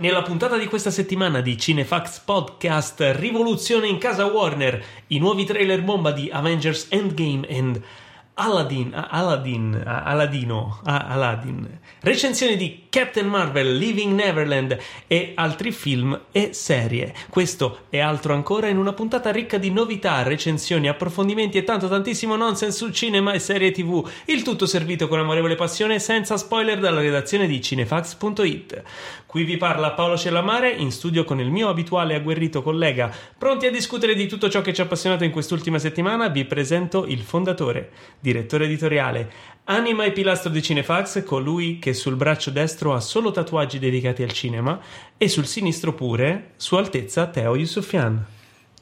Nella puntata di questa settimana di Cinefax Podcast, rivoluzione in casa Warner, i nuovi trailer bomba di Avengers Endgame and Aladdin, Aladdin, Aladino, Aladdin, recensioni di Captain Marvel, Living Neverland e altri film e serie. Questo e altro ancora in una puntata ricca di novità, recensioni, approfondimenti e tanto tantissimo nonsense sul cinema e serie tv. Il tutto servito con amorevole passione senza spoiler dalla redazione di cinefax.it. Qui vi parla Paolo Cellamare in studio con il mio abituale agguerrito collega. Pronti a discutere di tutto ciò che ci ha appassionato in quest'ultima settimana, vi presento il fondatore direttore editoriale, anima e pilastro di Cinefax, colui che sul braccio destro ha solo tatuaggi dedicati al cinema e sul sinistro pure, Sua Altezza Teo Yusufian.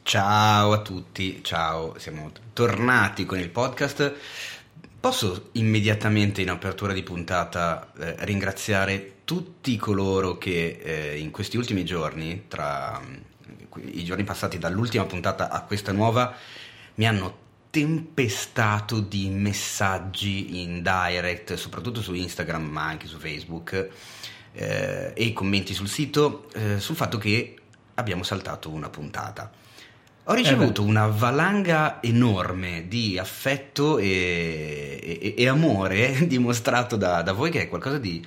Ciao a tutti, ciao, siamo tornati con il podcast. Posso immediatamente in apertura di puntata eh, ringraziare tutti coloro che eh, in questi ultimi giorni, tra i giorni passati dall'ultima puntata a questa nuova, mi hanno tempestato di messaggi in direct, soprattutto su Instagram ma anche su Facebook eh, e commenti sul sito eh, sul fatto che abbiamo saltato una puntata. Ho ricevuto eh una valanga enorme di affetto e, e, e amore dimostrato da, da voi che è qualcosa di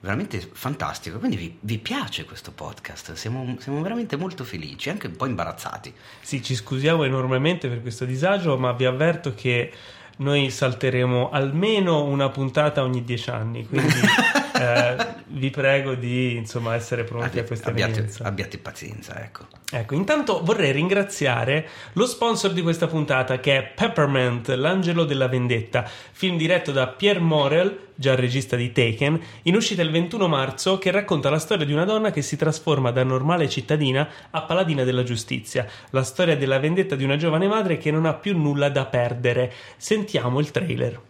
veramente fantastico. Quindi vi, vi piace questo podcast? Siamo, siamo, veramente molto felici, anche un po' imbarazzati. Sì, ci scusiamo enormemente per questo disagio, ma vi avverto che noi salteremo almeno una puntata ogni dieci anni. Quindi eh, vi prego di insomma, essere pronti Abbi- a questa abbiate, abbiate pazienza, ecco. Ecco, intanto vorrei ringraziare lo sponsor di questa puntata che è Peppermint, l'angelo della vendetta, film diretto da Pierre Morel, già regista di Taken, in uscita il 21 marzo, che racconta la storia di una donna che si trasforma da normale cittadina a paladina della giustizia, la storia della vendetta di una giovane madre che non ha più nulla da perdere. Sentiamo il trailer.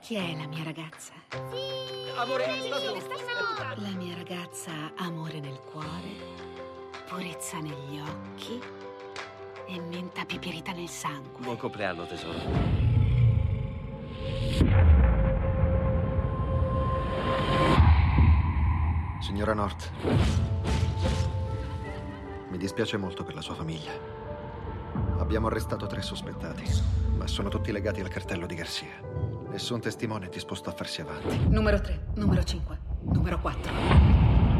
Chi è la mia ragazza? Sì! Amore, la mia ragazza ha amore nel cuore purezza negli occhi e menta pipirita nel sangue. Buon compleanno, tesoro. Signora North, mi dispiace molto per la sua famiglia. Abbiamo arrestato tre sospettati, ma sono tutti legati al cartello di Garcia. Nessun testimone è disposto a farsi avanti. Numero 3, numero 5, numero 4.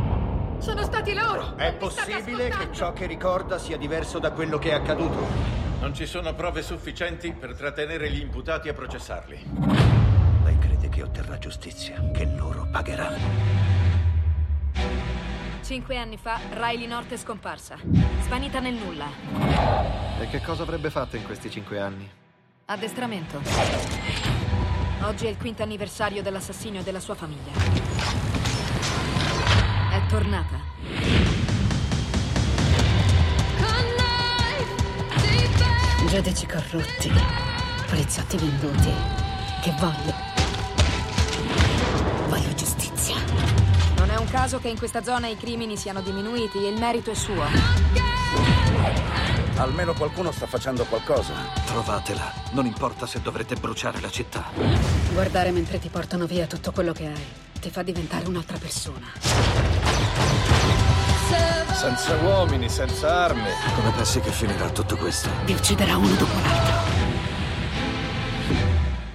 Sono stati loro! È possibile che ciò che ricorda sia diverso da quello che è accaduto? Non ci sono prove sufficienti per trattenere gli imputati e processarli. Lei crede che otterrà giustizia, che loro pagheranno? Cinque anni fa Riley North è scomparsa, svanita nel nulla. E che cosa avrebbe fatto in questi cinque anni? Addestramento. Oggi è il quinto anniversario dell'assassinio della sua famiglia tornata. Giudici corrotti, poliziotti venduti. Che voglio? Voglio giustizia. Non è un caso che in questa zona i crimini siano diminuiti e il merito è suo. Almeno qualcuno sta facendo qualcosa. Trovatela. Non importa se dovrete bruciare la città. Guardare mentre ti portano via tutto quello che hai ti fa diventare un'altra persona. Senza uomini, senza armi. Come pensi che finirà tutto questo? Vi ucciderà uno dopo l'altro.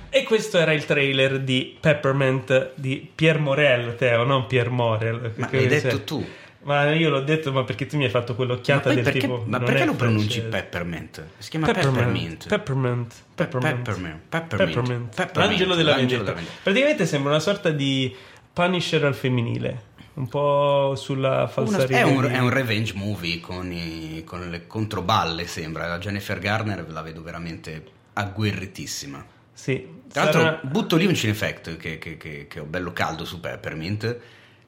E questo era il trailer di Peppermint di Pierre Morel, Teo, non Pierre Morel. Ma l'hai detto sei. tu. Ma io l'ho detto, ma perché tu mi hai fatto quell'occhiata del perché, tipo. Ma perché non pronunci Peppermint? Si chiama Peppermint. Peppermint. Peppermint. Peppermint. Peppermint. Peppermint. L'angelo della vendetta. Praticamente sembra una sorta di Punisher al femminile un po' sulla falsariga. È un, è un, revenge movie con, i, con, le controballe, sembra. La Jennifer Garner la vedo veramente agguerritissima. Sì. Tra l'altro, sarà... butto lì un cinefact che, che, che, che ho bello caldo su Peppermint.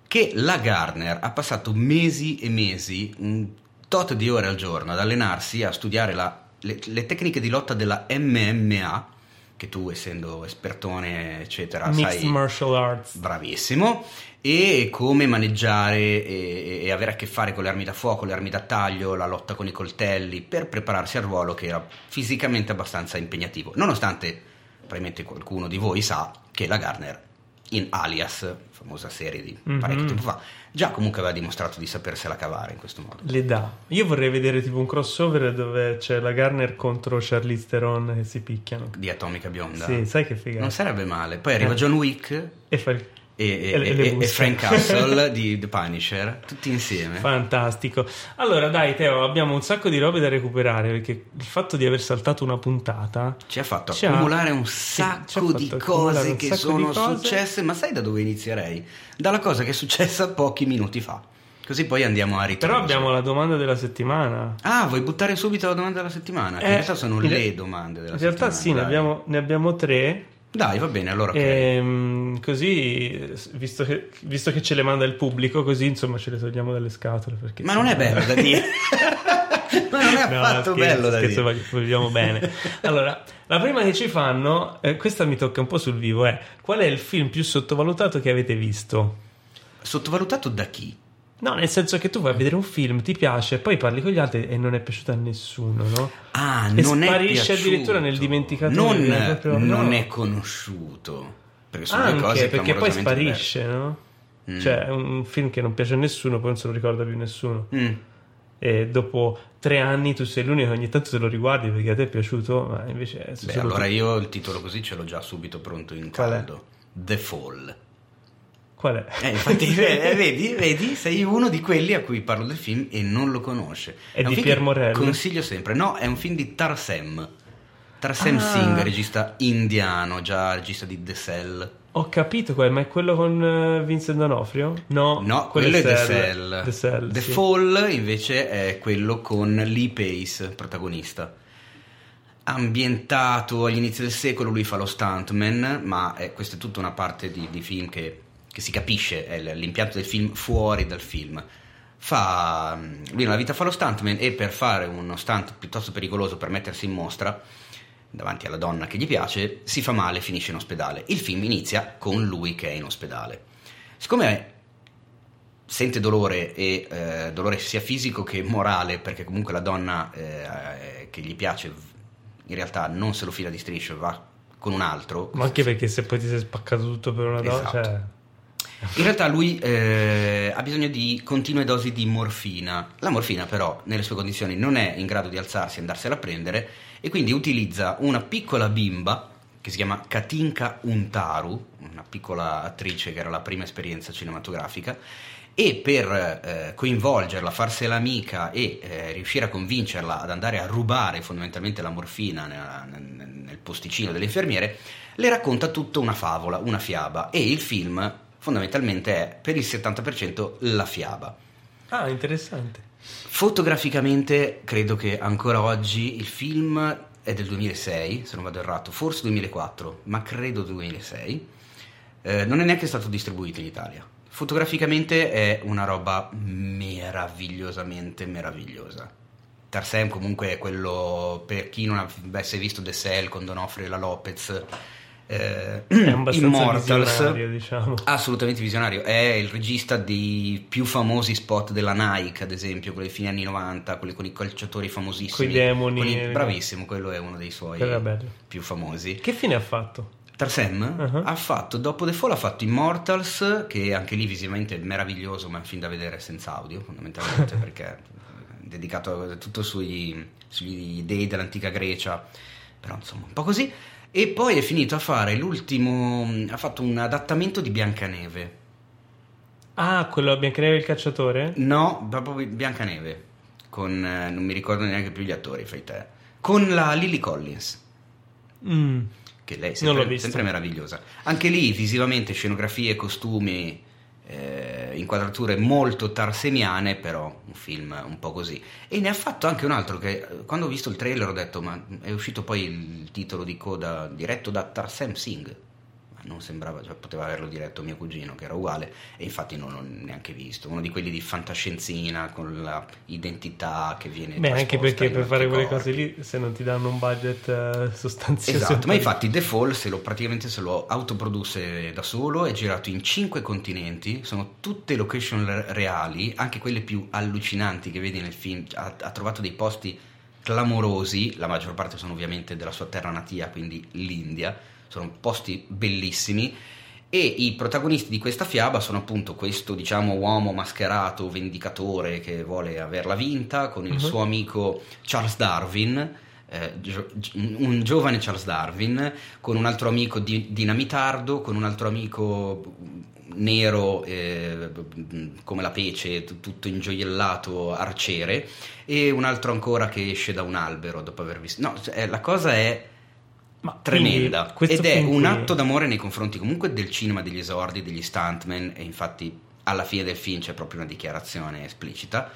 Che la Garner ha passato mesi e mesi, un tot di ore al giorno, ad allenarsi a studiare la, le, le tecniche di lotta della MMA che tu essendo espertone eccetera Mixed sai martial arts bravissimo e come maneggiare e, e, avere a che fare con le armi da fuoco, le armi da taglio, la lotta con i coltelli per prepararsi al ruolo che era fisicamente abbastanza impegnativo nonostante probabilmente qualcuno di voi sa che la Garner in Alias, famosa serie di Mhm. parecchio tempo fa, già comunque aveva dimostrato di sapersela cavare in questo modo. Le dà. Io vorrei vedere tipo un crossover dove c'è la Garner contro Charlize Theron che si picchiano. Di Atomica Bionda. Sì, sai che figata. Non sarebbe male. Poi arriva Eh. John Wick E fa il- e, e- E le- e- le. Frank Castle di The Punisher, tutti insieme. Fantastico. Allora, dai, Teo, abbiamo un sacco di robe da recuperare perché il fatto di aver saltato una puntata Ci ha fatto Ci ha- accumulare un ha sacco di cose un che sono cose. successe, ma sai da dove inizierei? Dalla cosa che è successa pochi minuti fa. Così poi andiamo a ritroso. Però abbiamo la domanda della settimana. Ah, vuoi buttare subito la domanda della settimana? Che Eh, in realtà sono in- le domande della In realtà settimana. sì, ne abbiamo, ne abbiamo tre. Dai, va bene, allora ok. Ehm, così, visto che, visto che ce le manda il pubblico, così insomma ce le togliamo dalle scatole. Perché Ma non è bello da dire. Ma non è No, affatto scherzo, bello da scherzo, dire. vogliamo bene. Allora, la prima che ci fanno, eh, questa mi tocca un po' sul vivo, è qual è il film più sottovalutato che avete visto? Sottovalutato da chi? No, nel senso che tu vai a vedere un film, ti piace, poi parli con gli altri e non è piaciuto a nessuno, no? Ah, E non è sparisce piaciuto. addirittura nel dimenticatore, Non, è proprio- non no. è conosciuto. Perché sono Anche cose perché poi sparisce, no? Mm. Cioè, è un film che non piace a nessuno, poi non se lo ricorda più nessuno. diverse. Mm. E dopo tre anni tu sei l'unico che ogni tanto te lo riguardi perché a te è piaciuto, ma invece è Beh, allora tu. io il titolo così ce l'ho già subito pronto in è? caldo. The Fall. Qual è? Eh, infatti, eh, vedi, vedi, sei uno di quelli a cui parlo del film e non lo conosce. È un di Pier Morelli? Consiglio sempre. No, è un film di Tarsem. Tarsem Ah. Singh, regista indiano, già regista di The Cell. Ho capito qual è, ma è quello con eh, Vincent D'Onofrio? No, No, quello, è The Cell. The Cell, The sì. Fall invece è quello con Lee Pace, protagonista. Ambientato agli inizi del secolo, lui fa lo stuntman, ma è- questa è tutta una parte di, di film che, che si capisce, è l'impianto del film fuori dal film. Fa, lui nella vita fa lo stuntman e per fare uno stunt piuttosto pericoloso per mettersi in mostra davanti alla donna che gli piace, si fa male e finisce in ospedale. Il film inizia con lui che è in ospedale. Siccome sente dolore e eh, dolore sia fisico che morale perché comunque la donna eh, che gli piace in realtà non se lo fila di striscio va con un altro Ma anche perché se poi ti sei spaccato tutto per una donna, Esatto. cioè... in realtà lui eh, ha bisogno di continue dosi di morfina. La morfina però nelle sue condizioni non è in grado di alzarsi e andarsela a prendere e quindi utilizza una piccola bimba che si chiama Katinka Untaru una piccola attrice che era la prima esperienza cinematografica e per eh, coinvolgerla, farsela amica e eh, riuscire a convincerla ad andare a rubare fondamentalmente la morfina nel, nel posticino delle infermiere, le racconta tutta una favola, una fiaba. E il film fondamentalmente è per il 70% la fiaba. Ah, interessante. Fotograficamente credo che ancora oggi il film è del 2006, se non vado errato, forse 2004, ma credo 2006. Eh, non è neanche stato distribuito in Italia. Fotograficamente è una roba meravigliosamente meravigliosa. Tarsem comunque è quello, per chi non avesse visto The Cell con Donofrio e la Lopez, eh, Immortals, visionario, diciamo. Assolutamente visionario, è il regista dei più famosi spot della Nike, ad esempio, quelli fine anni 90, quelli con i calciatori famosissimi. Coi demoni. con i- bravissimo, quello è uno dei suoi più famosi. Che fine ha fatto? Tarsem Uh-huh. ha fatto, dopo The Fall, ha fatto Immortals, che anche lì visivamente è meraviglioso, ma è film da vedere senza audio, fondamentalmente, perché è dedicato tutto sugli, sugli dei dell'antica Grecia, però insomma un po' così. E poi è finito a fare l'ultimo, ha fatto un adattamento di Biancaneve. Ah, quello Biancaneve il cacciatore? No, proprio Biancaneve, con, eh, non mi ricordo neanche più gli attori, fai te, con la Lily Collins. Mm. che lei è sempre, sempre meravigliosa. Anche lì visivamente scenografie, costumi, eh, inquadrature molto tarsemiane, però un film un po' così. E ne ha fatto anche un altro che eh, quando ho visto il trailer ho detto ma è uscito poi il titolo di coda diretto da Tarsem Singh. Non sembrava, cioè, poteva averlo diretto mio cugino che era uguale e infatti non l'ho neanche visto. Uno di quelli di fantascienzina con la identità che viene Beh, anche perché per fare quelle cose lì, se non ti danno un budget eh, sostanzioso. Esatto, ma infatti The Fall se lo, praticamente se lo autoprodusse da solo, è girato in cinque continenti, sono tutte location re- reali, anche quelle più allucinanti che vedi nel film, ha, ha trovato dei posti clamorosi, la maggior parte sono ovviamente della sua terra natia, quindi l'India, sono posti bellissimi E i protagonisti di questa fiaba sono appunto questo, diciamo, uomo mascherato, vendicatore che vuole averla vinta, con il Mhm. suo amico Charles Darwin, eh, gio- un giovane Charles Darwin, con un altro amico di- dinamitardo, con un altro amico nero eh, come la pece, t- tutto ingioiellato, arciere, e un altro ancora che esce da un albero dopo aver visto... No, cioè, la cosa è Ma tremenda. ed è un atto d'amore nei confronti comunque del cinema degli esordi degli stuntman e infatti alla fine del film c'è proprio una dichiarazione esplicita.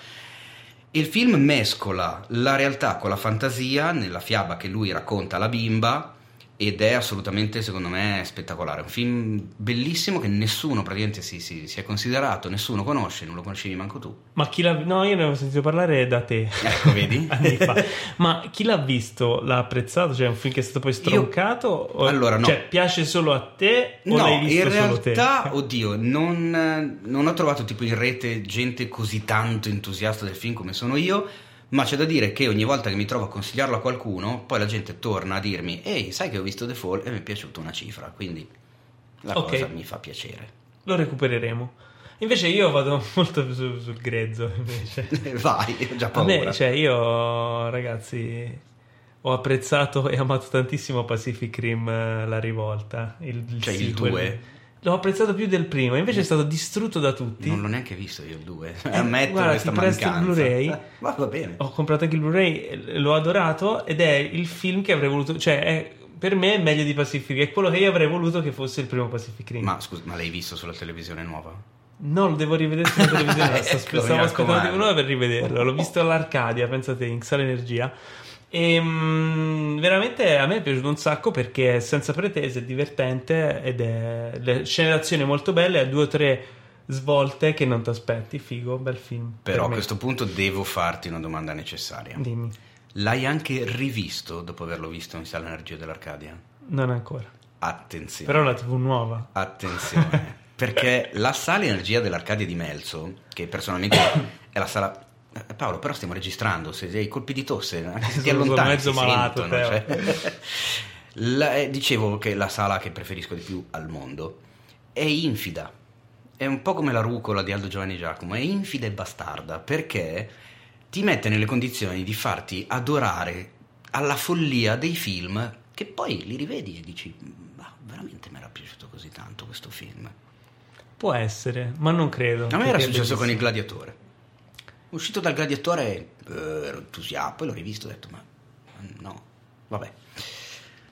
Il film mescola la realtà con la fantasia nella fiaba che lui racconta alla bimba ed è assolutamente secondo me spettacolare un film bellissimo che nessuno praticamente si, si- si è considerato nessuno conosce non lo conoscevi manco tu Ma chi l'ha No, io ne avevo sentito parlare da te. ecco vedi anni fa. Ma chi l'ha visto? L'ha apprezzato? Cioè, è un film che è stato poi stroncato? O- Allora, no. Cioè, piace solo a te? O No, l'hai visto in realtà, te? oddio, non, non ho trovato tipo in rete gente così tanto entusiasta del film come sono io, ma c'è da dire che ogni volta che mi trovo a consigliarlo a qualcuno, poi la gente torna a dirmi, ehi, sai che ho visto The Fall e mi è piaciuta una cifra, quindi la okay. cosa mi fa piacere. Lo recupereremo. Invece io vado molto su, sul grezzo. Invece. Vai, ho già paura. Me, cioè, io, ragazzi, ho apprezzato e amato tantissimo Pacific Rim eh, La Rivolta. Il, cioè il 2. L'ho apprezzato più del primo, invece è stato distrutto da tutti. non l'ho neanche visto io il 2, ammetto Eh, guarda, questa ti presto il mancanza. Blu-ray. Eh, Ma va bene. Ho comprato anche il Blu-ray, l'ho adorato ed è il film che avrei voluto, cioè è- per me è meglio di Pacific, è quello che io avrei voluto che fosse il primo Pacific Rim. Ma scusa, ma l'hai visto sulla televisione nuova? No, lo devo rivedere sulla televisione, Ecco, stavo aspettando tipo un'ora per rivederlo, l'ho visto all'Arcadia, pensate, in Sala Energia. E mm, veramente a me è piaciuto un sacco perché è senza pretese, è divertente ed è le scene d'azione molto belle, ha due o tre svolte che non ti aspetti, figo, bel film. Però per a questo punto devo farti una domanda necessaria. Dimmi, L'hai anche rivisto dopo averlo visto in sala energia dell'Arcadia? non ancora. Attenzione. Però la TV nuova. Attenzione. perché la sala energia dell'Arcadia di Melzo, che personalmente è la sala... Eh, Paolo, però stiamo registrando, se hai colpi di tosse, ti allontani mezzo malato, sentono, cioè. La- eh, dicevo che la sala che preferisco di più al mondo è infida. È un po' come la rucola di Aldo Giovanni Giacomo, è infida e bastarda perché ti mette nelle condizioni di farti adorare alla follia dei film che poi li rivedi e dici, ma veramente mi era piaciuto così tanto questo film. Può essere, ma non credo. A me era successo con il gladiatore. Uscito dal gladiatore eh, ero entusiasta, poi l'ho rivisto e ho detto, ma no, vabbè.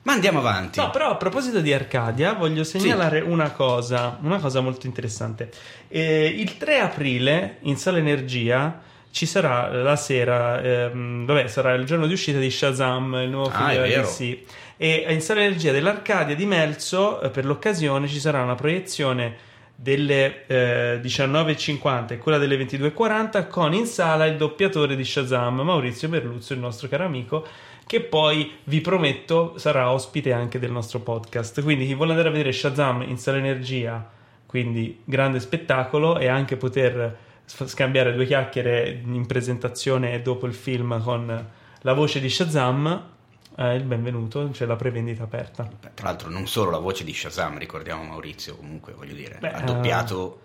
Ma andiamo avanti. No, però a proposito di Arcadia, voglio segnalare una cosa, una cosa molto interessante. Eh, il 3 aprile in Sala Energia ci sarà la sera, ehm, vabbè, sarà il giorno di uscita di Shazam, il nuovo Ah, film è della vero. DC. E in Sala Energia dell'Arcadia di Melzo, eh, per l'occasione, ci sarà una proiezione delle eh, 19.50 e quella delle 22.40 con in sala il doppiatore di Shazam, Maurizio Merluzzo, il nostro caro amico, che poi vi prometto sarà ospite anche del nostro podcast. Quindi chi vuole andare a vedere Shazam in sala energia, quindi grande spettacolo e anche poter scambiare due chiacchiere in presentazione dopo il film con la voce di Shazam, eh, il benvenuto, c'è la prevendita aperta. Tra l'altro non solo la voce di Shazam, ricordiamo Maurizio, comunque voglio dire, Beh, ha eh. doppiato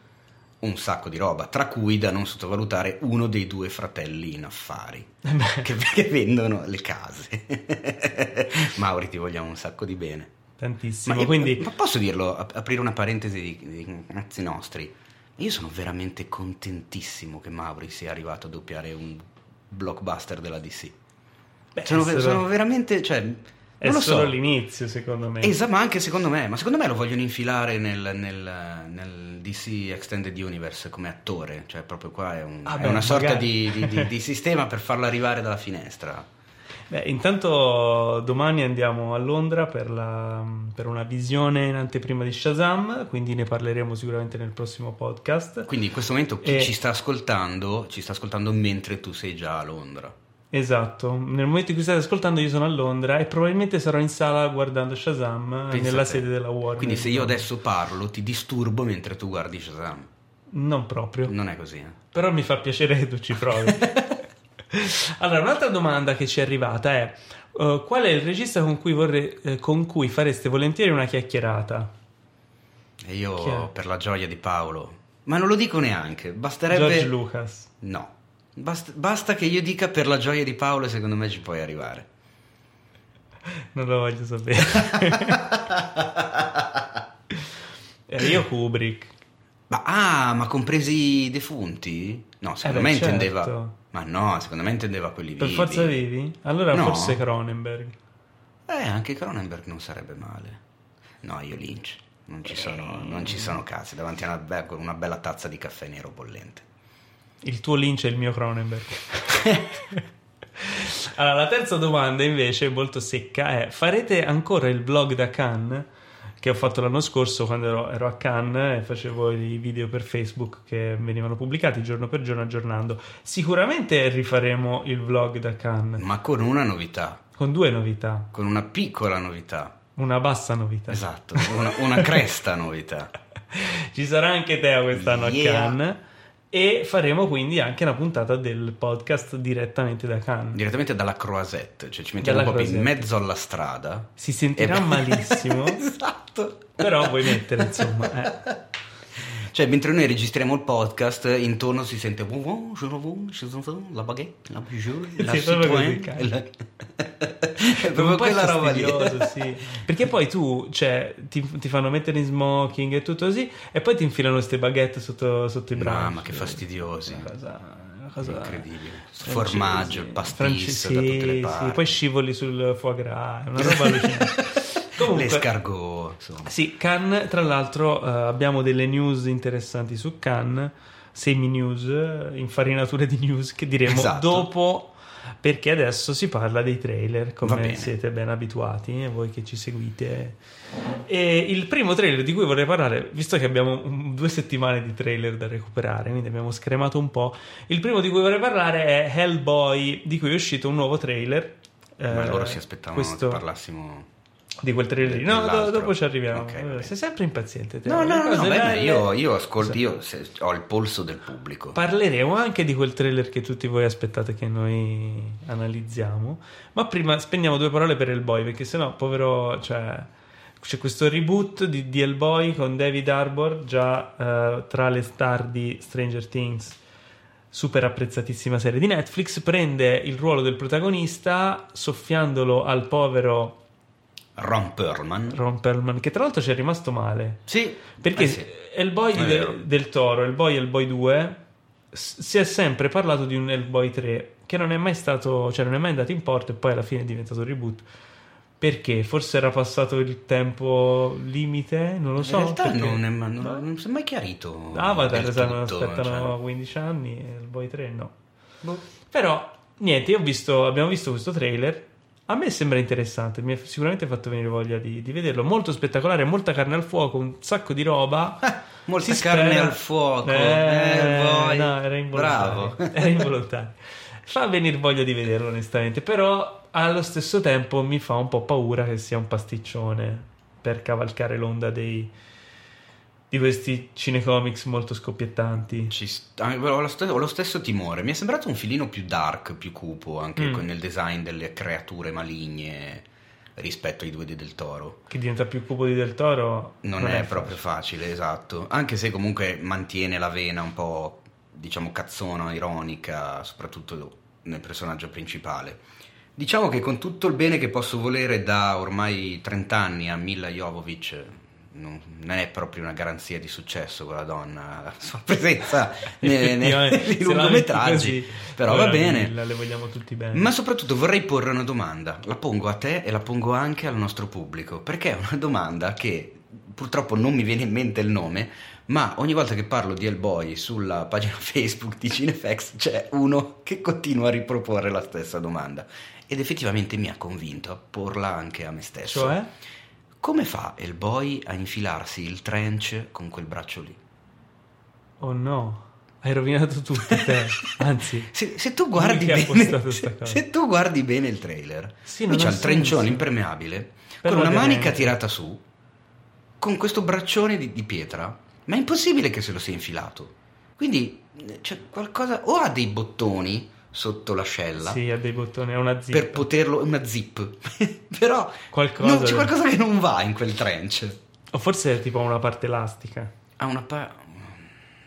un sacco di roba, tra cui da non sottovalutare uno dei due fratelli in affari, che, che vendono le case. Mauri, ti vogliamo un sacco di bene. Tantissimo. io- Quindi ma posso dirlo, ap- aprire una parentesi di, di cazzi nostri? Io sono veramente contentissimo che Mauri sia arrivato a doppiare un blockbuster della DC. Beh, Sono, solo- sono veramente, cioè, è lo solo so. l'inizio, secondo me. Esatto, ma anche secondo me, ma secondo me lo vogliono infilare nel, nel- nel DC Extended Universe come attore, cioè proprio qua è, un- Ah, è beh, una sorta di, di- di- di sistema per farlo arrivare dalla finestra. Beh, intanto domani andiamo a Londra per, la- per una visione in anteprima di Shazam, quindi ne parleremo sicuramente nel prossimo podcast. Quindi in questo momento chi E- ci sta ascoltando, ci sta ascoltando mentre tu sei già a Londra. Esatto, nel momento in cui state ascoltando io sono a Londra e probabilmente sarò in sala guardando Shazam Pensa nella sede della Warner. Quindi se io adesso parlo ti disturbo mentre tu guardi Shazam. Non proprio, Non è così, eh? però mi fa piacere che tu ci provi. allora, un'altra domanda che ci è arrivata è eh, qual è il regista con cui, vorrei- eh, con cui fareste volentieri una chiacchierata? E io per la gioia di Paolo. Ma non lo dico neanche, basterebbe... George Lucas. No, basta, basta che io dica per la gioia di Paolo secondo me ci puoi arrivare. Non lo voglio sapere. Era io Kubrick. Ma, ah, ma compresi i defunti? No, secondo Eh me beh, intendeva... certo. Ma no, secondo me intendeva quelli Per vivi. forza vivi? Allora No. forse Cronenberg. Eh, anche Cronenberg non sarebbe male. No, io Lynch. Non ci sono, non ci sono cazzi davanti a una, be- una bella tazza di caffè nero bollente. Il tuo Lynch è il mio Cronenberg. allora, la terza domanda invece, molto secca, è: farete ancora il vlog da Cannes? Che ho fatto l'anno scorso quando ero, ero a Cannes e facevo i video per Facebook che venivano pubblicati giorno per giorno aggiornando. Sicuramente rifaremo il vlog da Cannes Ma con una novità, con due novità. con una piccola novità. Una bassa novità. Esatto, una, una cresta novità. Ci sarà anche Teo quest'anno Yeah. a Cannes. E faremo quindi anche una puntata del podcast direttamente da Cannes. Direttamente dalla Croisette, cioè ci mettiamo Dalla proprio in Croisette. mezzo alla strada. Si sentirà E- malissimo, esatto. però vuoi mettere insomma. eh. Cioè, mentre noi registriamo il podcast, intorno si sente la baguette, la bijou, la Sì, proprio così, Citroën. cazzo. la- È Un proprio po' quella roba lì. sì. Perché poi tu, cioè, ti, ti fanno mettere in smoking e tutto così, e poi ti infilano queste baguette sotto, sotto i bracci. Mamma, che fastidiosi. Una cosa, una cosa Incredibile. francese. Formaggio, il pastis Francese, da tutte le sì, parti. poi scivoli sul foie gras, è una roba allucinante. Comunque, L'escargot, insomma. Sì, Cannes, tra l'altro eh, abbiamo delle news interessanti su Cannes, semi news, eh, infarinature di news che diremo Esatto. dopo perché adesso si parla dei trailer come siete ben abituati voi che ci seguite. E il primo trailer di cui vorrei parlare, visto che abbiamo un- due settimane di trailer da recuperare, quindi abbiamo scremato un po', il primo di cui vorrei parlare è Hellboy, di cui è uscito un nuovo trailer. Ma Eh, loro si aspettavano questo- che parlassimo. Di quel trailer. No, do- dopo ci arriviamo. Ok, va bene. Sei sempre impaziente. te. No, no, no, no, belle- io, io ascolto, io ho il polso del pubblico. Parleremo anche di quel trailer che tutti voi aspettate che noi analizziamo. Ma prima spendiamo due parole per Hellboy, perché sennò, povero, cioè. C'è questo reboot di, di Hellboy con David Arbor, già eh, tra le star di Stranger Things, super apprezzatissima serie di Netflix. Prende il ruolo del protagonista, soffiandolo al povero Ron Perlman. Ron Perlman, che tra l'altro ci è rimasto male. Sì, Perché eh sì. Hellboy de- del Toro, Hellboy e Hellboy 2 s- si è sempre parlato di un Hellboy 3 che non è mai stato, cioè non è mai andato in porto e poi alla fine è diventato un reboot. Perché? Forse era passato il tempo limite? Non lo so. In realtà perché- non, è, non, No? non si è mai chiarito. Avatar tutto, aspettano cioè. 15 anni e Hellboy 3 no. Boh. Però, niente, visto, abbiamo visto questo trailer. A me sembra interessante, mi ha sicuramente fatto venire voglia di, di vederlo. Molto spettacolare, molta carne al fuoco, un sacco di roba. molta Si carne spera- al fuoco. Eh, Eh, no, era involontario. Bravo. Era involontario. Fa venire voglia di vederlo, onestamente. Però allo stesso tempo mi fa un po' paura che sia un pasticcione per cavalcare l'onda dei, di questi cinecomics molto scoppiettanti. Ci sta- ho, lo stesso, ho lo stesso timore. Mi è sembrato un filino più dark, più cupo, anche Mm. con- nel design delle creature maligne rispetto ai due di Del Toro. Che diventa più cupo di Del Toro. Non, è, proprio facile, esatto. Anche se comunque mantiene la vena un po', diciamo, cazzona, ironica, soprattutto nel personaggio principale. Diciamo che con tutto il bene che posso volere da ormai 30 anni a Mila Jovovich, non non è proprio una garanzia di successo quella donna, la sua presenza nei, nei- lungometraggi. Però va bene. La, le vogliamo tutti bene. Ma soprattutto vorrei porre una domanda, la pongo a te e la pongo anche al nostro pubblico, perché è una domanda che purtroppo non mi viene in mente il nome, ma ogni volta che parlo di Hellboy sulla pagina Facebook di Cinefax c'è uno che continua a riproporre la stessa domanda ed effettivamente mi ha convinto a porla anche a me stesso. Cioè? Come fa Hellboy a infilarsi il trench con quel braccio lì? Oh no, hai rovinato tutto te. Anzi, Se, se tu bene, se, se tu guardi bene il trailer, Sì, lui c'ha ha il trencione impermeabile Per con una manica tirata su, con questo braccione di, di pietra, ma è impossibile che se lo sia infilato. Quindi eh, c'è qualcosa, o ha dei bottoni sotto l'ascella sì, ha dei bottoni, ha una zip. per poterlo, una zip, però Qualcosa no, c'è qualcosa che non va in quel trench. O forse è tipo una parte elastica. Ha una pa...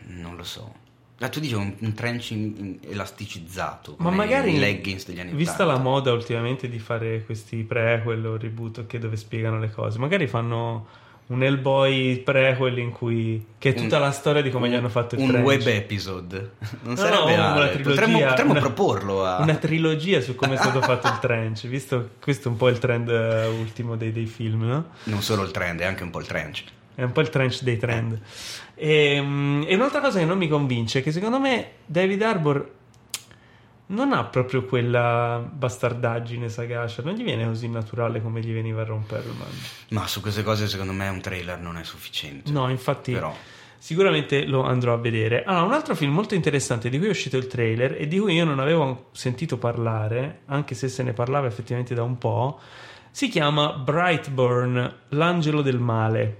non lo so. Ah, tu dici un, un trench in- in- elasticizzato, Ma magari, i leggings degli anni vista 80. la moda ultimamente di fare questi prequel o reboot che dove spiegano le cose, magari fanno un Hellboy prequel in cui che è tutta Un- la storia di come gli hanno fatto il un trench. web episode. Non No, sarebbe no, una trilogia, Potremmo, potremmo una- proporlo a... Una trilogia su come è stato fatto il trench, visto questo è un po' il trend eh, ultimo dei, dei film, no? Non solo il trend, è anche un po' il trench. È un po' il trench dei trend. E, mm, e un'altra cosa che non mi convince è che secondo me David Harbour non ha proprio quella bastardaggine sagacia, non gli viene così naturale come gli veniva a Ron Perlman. Ma su queste cose secondo me un trailer non è sufficiente. No, infatti Però... sicuramente lo andrò a vedere. Allora, un altro film molto interessante di cui è uscito il trailer e di cui io non avevo sentito parlare, anche se se ne parlava effettivamente da un po', si chiama Brightburn, l'angelo del male.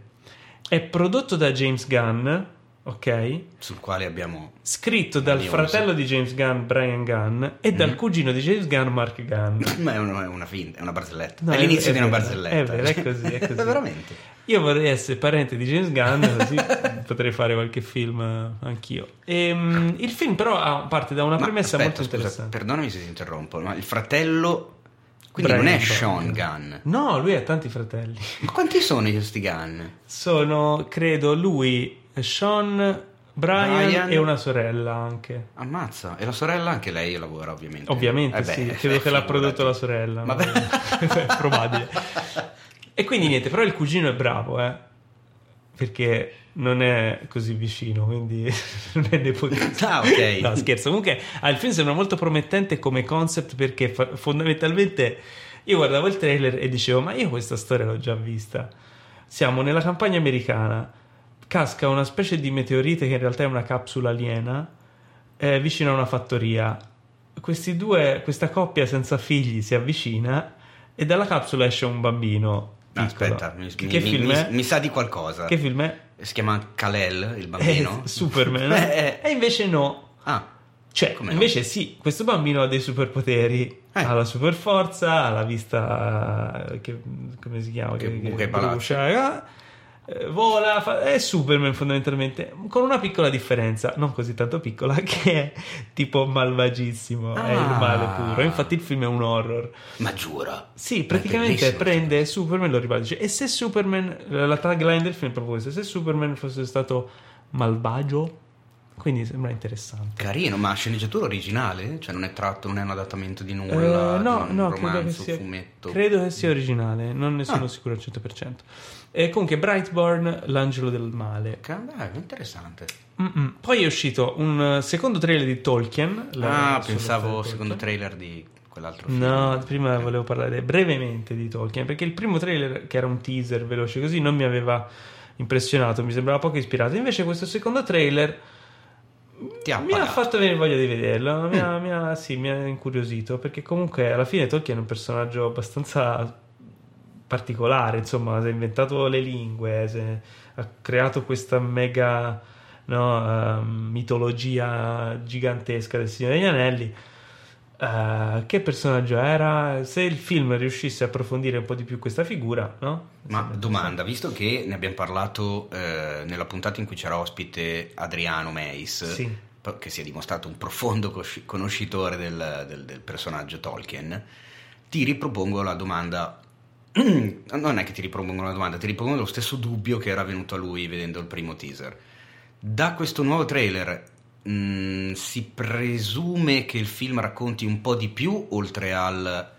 È prodotto da James Gunn, ok? sul quale abbiamo... Scritto dal News. fratello di James Gunn, Brian Gunn, e dal cugino di James Gunn, Mark Gunn. Ma è una, è una finta, è una barzelletta. No, è è- l'inizio è di una barzelletta. è vero, è così, è così. veramente. Io vorrei essere parente di James Gunn, così potrei fare qualche film eh, anch'io. Ehm, il film, però, ha- parte da una Ma premessa aspetta, molto scusa, interessante. perdonami se ti interrompo, ma il fratello... Quindi Brian non è. Sean Gunn. No, lui ha tanti fratelli. Ma quanti sono questi Gunn? Sono, credo, lui, Sean, Brian, Brian. e una sorella anche. Ammazza, e la sorella anche lei lavora ovviamente. Ovviamente Eh beh, sì, credo che l'ha prodotto la sorella. È probabile. E quindi niente, però il cugino è bravo, eh. Perché non è così vicino, quindi non è nepotista. Ah, ok. No, scherzo. Comunque, il film sembra molto promettente come concept perché fa- fondamentalmente io guardavo il trailer e dicevo, ma io questa storia l'ho già vista. Siamo nella campagna americana, casca una specie di meteorite che in realtà è una capsula aliena eh, vicino a una fattoria. Questi due, questa coppia senza figli si avvicina e dalla capsula esce un bambino. Piccolo. Aspetta, mi, che, mi- che film mi- è? mi sa di qualcosa. Che film è? Si chiama Kalel, il bambino. Eh, Superman. Eh, E invece no. Ah, Cioè, Come no? invece sì, questo bambino ha dei superpoteri, Eh. ha la super forza, ha la vista eh, che come si chiama? Che buca i brucia, eh, vola, fa- è Superman fondamentalmente, con una piccola differenza, non così tanto piccola, che è tipo malvagissimo, è il Ah. male puro. Infatti il film è un horror. ma giura. Sì, praticamente prende Superman, lo riparte, dice, e se Superman, la tagline del film è proprio questa, se Superman fosse stato malvagio, quindi sembra interessante. Carino, ma sceneggiatura originale? Cioè non è tratto, non è un adattamento di Eh, nulla, no, di un no, credo che, romanzo, sia, fumetto. credo che sia originale, non ne sono Ah. sicuro al 100%. E comunque Brightburn, l'angelo del male. Che- eh, interessante. Mm-mm. Poi è uscito un eh, secondo trailer di Tolkien. ah, pensavo secondo trailer di quell'altro film. No, prima volevo parlare brevemente di Tolkien, perché il primo trailer, che era un teaser veloce così, non mi aveva impressionato, mi sembrava poco ispirato. Invece questo secondo trailer mi ha fatto venire voglia di vederlo, mi ha, mi ha- sì, mi ha incuriosito, perché comunque alla fine Tolkien è un personaggio abbastanza particolare, insomma, si è inventato le lingue, è- ha creato questa mega no, ehm, mitologia gigantesca del Signore degli Anelli. Eh, che personaggio era? Se il film riuscisse a approfondire un po' di più questa figura, no? Ma domanda, visto che ne abbiamo parlato eh, nella puntata in cui c'era ospite Adriano Meis, Sì. che si è dimostrato un profondo conoscitore del, del- del personaggio Tolkien, ti ripropongo la domanda. non è che ti ripropongo una domanda, ti ripropongo lo stesso dubbio che era venuto a lui vedendo il primo teaser. Da questo nuovo trailer mh, si presume che il film racconti un po' di più oltre al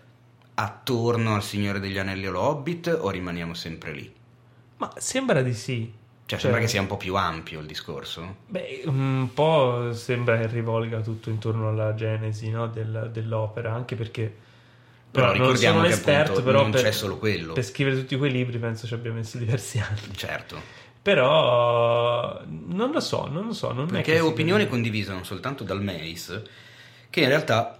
attorno al Signore degli Anelli o lo Hobbit o rimaniamo sempre lì? Ma sembra di sì. Cioè, sembra che sia un po' più ampio il discorso. Beh, un po' sembra che rivolga tutto intorno alla genesi no, del- dell'opera, anche perché Però non ricordiamo sono che esperto, appunto però non per, c'è solo quello. per scrivere tutti quei libri penso ci abbia messo diversi anni. Certo. Però non lo so, non lo so. Non Perché è è opinione condivisa non soltanto dal Mace, che in realtà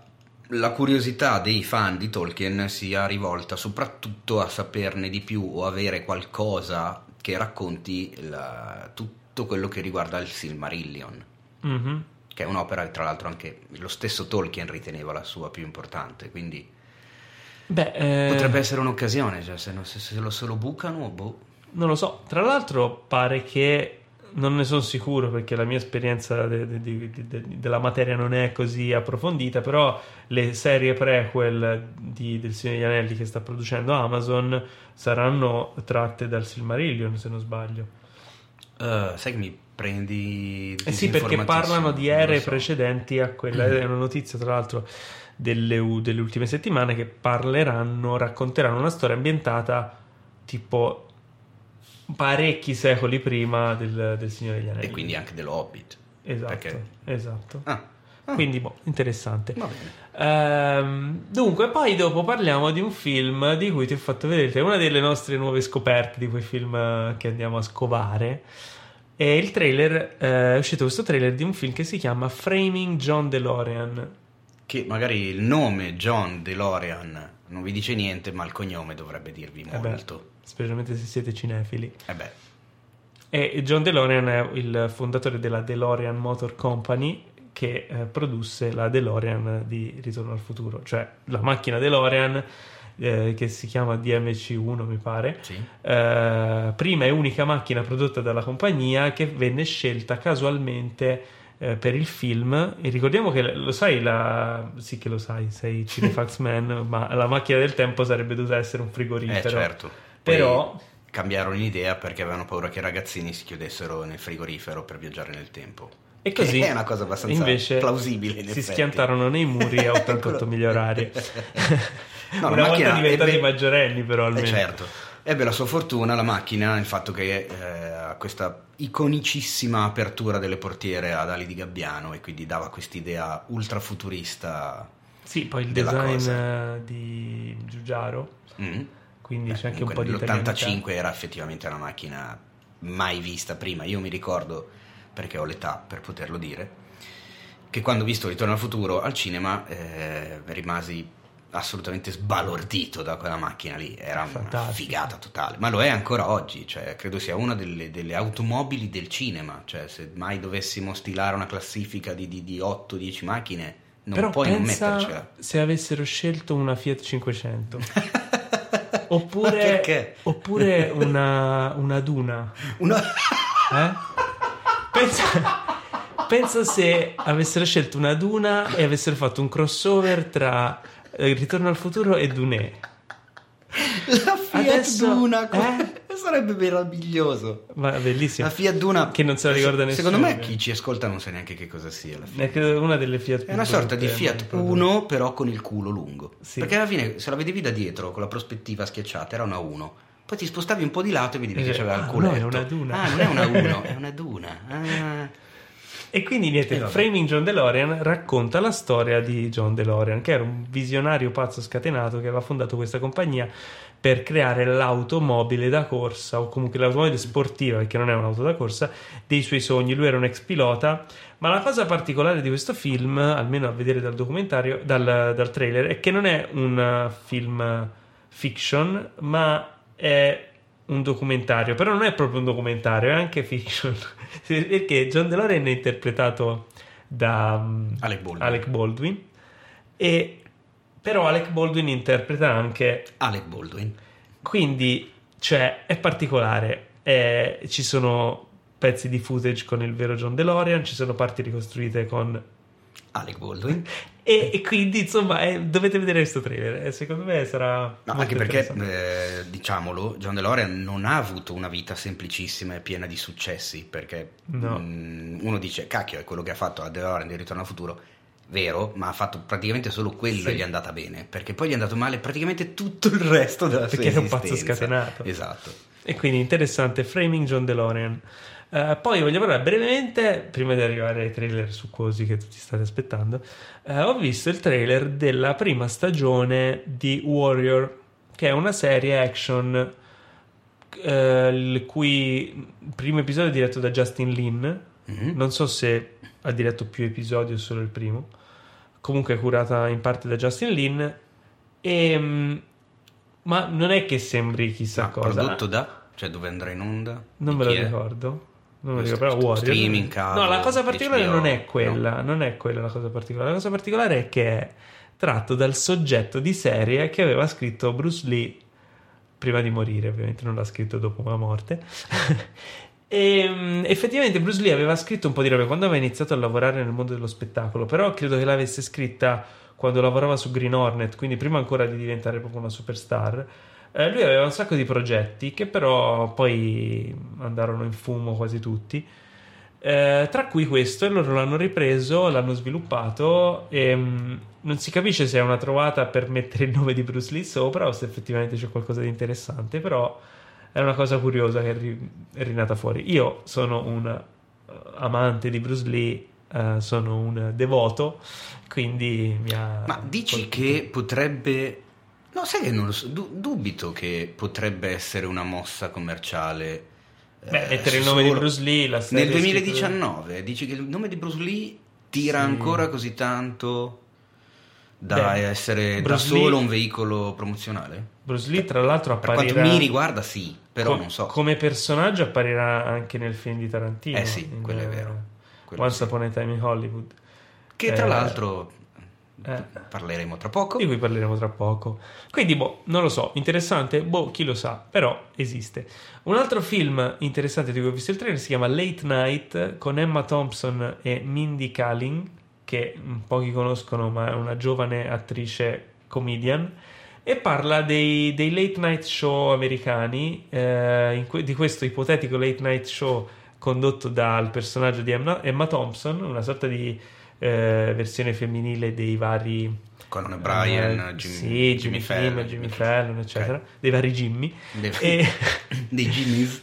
la curiosità dei fan di Tolkien sia rivolta soprattutto a saperne di più o avere qualcosa che racconti la- tutto quello che riguarda il Silmarillion, Mhm. che è un'opera che tra l'altro anche lo stesso Tolkien riteneva la sua più importante, quindi Beh, eh, potrebbe essere un'occasione, cioè se, non- se- se lo, se lo bucano, boh. non lo so. Tra l'altro, pare che non ne sono sicuro perché la mia esperienza de- de- de- de- della materia non è così approfondita. Però le serie prequel di- del Signore degli Anelli che sta producendo Amazon saranno tratte dal Silmarillion, se non sbaglio. Eh, sai che mi prendi. Eh sì, perché parlano di ere so. precedenti a quella. È una notizia, tra l'altro, delle, delle ultime settimane che parleranno, racconteranno una storia ambientata tipo parecchi secoli prima del, del Signore degli Anelli. E quindi anche dello Hobbit. Esatto, perché- esatto. Ah, ah, Quindi, boh, interessante. Ehm, dunque, poi dopo parliamo di un film di cui ti ho fatto vedere una delle nostre nuove scoperte di quei film eh, che andiamo a scovare. E il trailer, eh, è uscito questo trailer di un film che si chiama Framing John DeLorean. Che magari il nome John DeLorean non vi dice niente, ma il cognome dovrebbe dirvi Eh beh, molto. specialmente se siete cinefili. Eh beh, E John DeLorean è il fondatore della DeLorean Motor Company che eh, produsse la DeLorean di Ritorno al futuro, cioè la macchina DeLorean eh, che si chiama DMC1 mi pare. sì. Eh, prima e unica macchina prodotta dalla compagnia che venne scelta casualmente eh, per il film e ricordiamo che lo sai la... sì che lo sai sei Cinefax Man ma la macchina del tempo sarebbe dovuta essere un Eh frigorifero certo. Poi però cambiarono idea perché avevano paura che i ragazzini si chiudessero nel frigorifero per viaggiare nel tempo. e così È una cosa abbastanza plausibile, in si effetti. schiantarono nei muri a 88 Quello- miglia orari No, una volta diventati ebbe- maggiorenni però Eh, almeno certo. Ebbe la sua fortuna la macchina, il fatto che eh, ha questa iconicissima apertura delle portiere ad ali di gabbiano e quindi dava quest'idea ultra futurista. sì poi il design cosa. eh, di Giugiaro Mm. quindi Beh, c'è anche un po' di italianità. L'85 era effettivamente una macchina mai vista prima. Io mi ricordo, perché ho l'età per poterlo dire, che quando ho visto Ritorno al futuro al cinema eh, rimasi assolutamente sbalordito da quella macchina lì. Era una Fantastica. figata totale. Ma lo è ancora oggi, cioè, credo sia una delle, delle automobili del cinema. Cioè, se mai dovessimo stilare una classifica di, di, di 8-10 macchine, non Però puoi non mettercela. se avessero scelto una Fiat 500 Ma oppure, oppure una, una Duna. Una... eh? Pensa, pensa se avessero scelto una Duna e avessero fatto un crossover tra Ritorno al futuro e Dune. La Fiat Adesso- Duna eh? sarebbe meraviglioso. Ma bellissimo. La Fiat Duna Che non se la ricorda nessuno. Secondo me chi ci ascolta non sa neanche che cosa sia la Fiat. È una delle Fiat È una sorta di Fiat Uno 1 però con il culo lungo. Sì. Perché alla fine se la vedevi da dietro con la prospettiva schiacciata era una 1. Poi ti spostavi un po' di lato e vedevi che Eh, c'aveva il ah, culetto. no, è una Duna. Ah, non è una 1, è una Duna. Ah. E quindi niente, Eh. Framing John DeLorean racconta la storia di John DeLorean, che era un visionario pazzo scatenato che aveva fondato questa compagnia per creare l'automobile da corsa o comunque l'automobile sportiva, perché non è un'auto da corsa, dei suoi sogni. Lui era un ex pilota, ma la cosa particolare di questo film, almeno a vedere dal documentario, dal, dal trailer, è che non è un film fiction, ma è un documentario, però non è proprio un documentario, è anche fiction, perché John DeLorean è interpretato da um, Alec Baldwin. Alec Baldwin e però Alec Baldwin interpreta anche Alec Baldwin. quindi cioè è particolare eh, ci sono pezzi di footage con il vero John DeLorean ci sono parti ricostruite con Alec Baldwin. e, e quindi insomma eh, dovete vedere questo trailer eh, secondo me sarà No, anche perché, eh, diciamolo, John DeLorean non ha avuto una vita semplicissima e piena di successi, perché No. mm, uno dice, cacchio, è quello che ha fatto a DeLorean di Ritorno al Futuro, vero, ma ha fatto praticamente solo quello Sì. e gli è andata bene, perché poi gli è andato male praticamente tutto il resto della Perché sua era un pazzo esistenza. scatenato. Esatto. E quindi interessante, Framing John DeLorean. Eh, poi voglio parlare brevemente, prima di arrivare ai trailer succosi che tutti state aspettando, eh, ho visto il trailer della prima stagione di Warrior, che è una serie action eh, il cui primo episodio è diretto da Justin Lin. Mhm. Non so se ha diretto più episodi o solo il primo. Comunque è curata in parte da Justin Lin. E, mm, ma non è che sembri chissà Ma cosa. prodotto da? Cioè dove andrà in onda? Non me lo è? ricordo. Non lo ricordo, però Warrior. cavo, no, la cosa particolare HBO, non è quella, non è quella la cosa particolare. La cosa particolare è che è tratto dal soggetto di serie che aveva scritto Bruce Lee prima di morire, ovviamente non l'ha scritto dopo la morte. e mm, effettivamente Bruce Lee aveva scritto un po' di roba quando aveva iniziato a lavorare nel mondo dello spettacolo, però credo che l'avesse scritta quando lavorava su Green Hornet, quindi prima ancora di diventare proprio una superstar. Eh, lui aveva un sacco di progetti che però poi andarono in fumo quasi tutti. Eh, tra cui questo, e loro l'hanno ripreso, l'hanno sviluppato e mh, non si capisce se è una trovata per mettere il nome di Bruce Lee sopra o se effettivamente c'è qualcosa di interessante, però è una cosa curiosa che è, ri- è rinata fuori. Io sono un uh, amante di Bruce Lee, uh, sono un devoto, quindi mi ha... Ma dici colpito. che potrebbe... No, sai che non lo so, du- dubito che potrebbe essere una mossa commerciale. Beh, eh, mettere il nome solo- di Bruce Lee, la serie Nel scritta- 2019, dici che il nome di Bruce Lee tira Sì. ancora così tanto da Beh, essere da Bruce solo Lee- un veicolo promozionale? Bruce Lee, tra l'altro, Per apparirà... quanto mi riguarda sì, però co- non so. Come personaggio apparirà anche nel film di Tarantino. Eh sì, quello è vero. Quello Once sì. Upon a Time in Hollywood. Che tra Eh, l'altro eh. parleremo tra poco. Di cui parleremo tra poco. Quindi, boh, non lo so, interessante? Boh, chi lo sa, però esiste. Un altro film interessante di cui ho visto il trailer si chiama Late Night con Emma Thompson e Mindy Kaling, che pochi conoscono, ma è una giovane attrice comedian. E parla dei, dei late night show americani, eh, que- di questo ipotetico late night show condotto dal personaggio di Emma, Emma Thompson, una sorta di eh, versione femminile dei vari Conan O'Brien, eh, Jimmy, sì, Jimmy Jimmy Fallon, Kimmel, Jimmy Fallon, eccetera, dei vari Jimmy. Dei- E, dei Jimmys.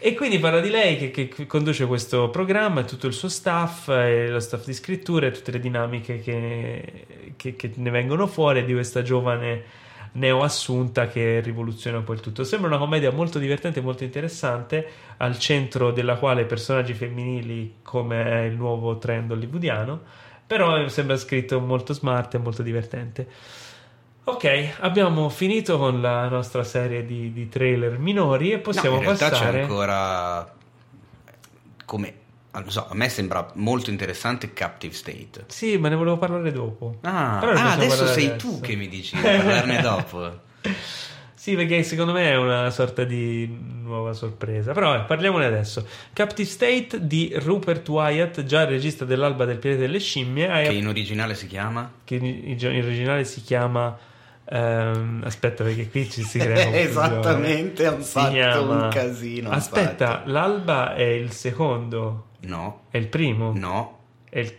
e quindi parla di lei che, che conduce questo programma tutto il suo staff, e lo staff di scrittura e tutte le dinamiche che, che- che ne vengono fuori di questa giovane neoassunta che rivoluziona un po' il tutto. Sembra una commedia molto divertente e molto interessante, al centro della quale personaggi femminili come è il nuovo trend hollywoodiano, però sembra scritto molto smart e molto divertente. Ok, abbiamo finito con la nostra serie di, di trailer minori e possiamo no, in realtà passare... c'è ancora come so, a me sembra molto interessante Captive State. Sì, ma ne volevo parlare dopo. Ah, ah, adesso sei adesso. tu che mi dici di parlarne dopo. Sì, perché secondo me è una sorta di nuova sorpresa. Però eh, parliamone adesso. Captive State di Rupert Wyatt, già il regista dell'Alba del pianeta delle scimmie, Che in originale si chiama? che in, in originale si chiama... ehm, aspetta, perché qui ci si crea. Esattamente, hanno fatto chiama- un casino. Aspetta, fatto. l'Alba è il secondo, No, è il primo, no. è il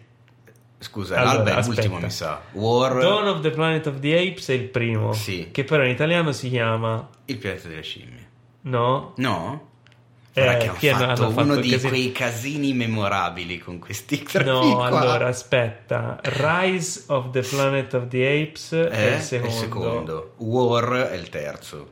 Scusa, Allora, l'alba è aspetta. l'ultimo, mi sa. War, Dawn of the Planet of the Apes è il primo, Sì. che però in italiano si chiama... il pianeta delle scimmie. No? No? Eh, Guarda che hanno fatto, hanno fatto uno il di casino. quei casini memorabili con questi tre No, qua. allora aspetta. Rise of the Planet of the Apes Eh, è il secondo. secondo. War è il terzo.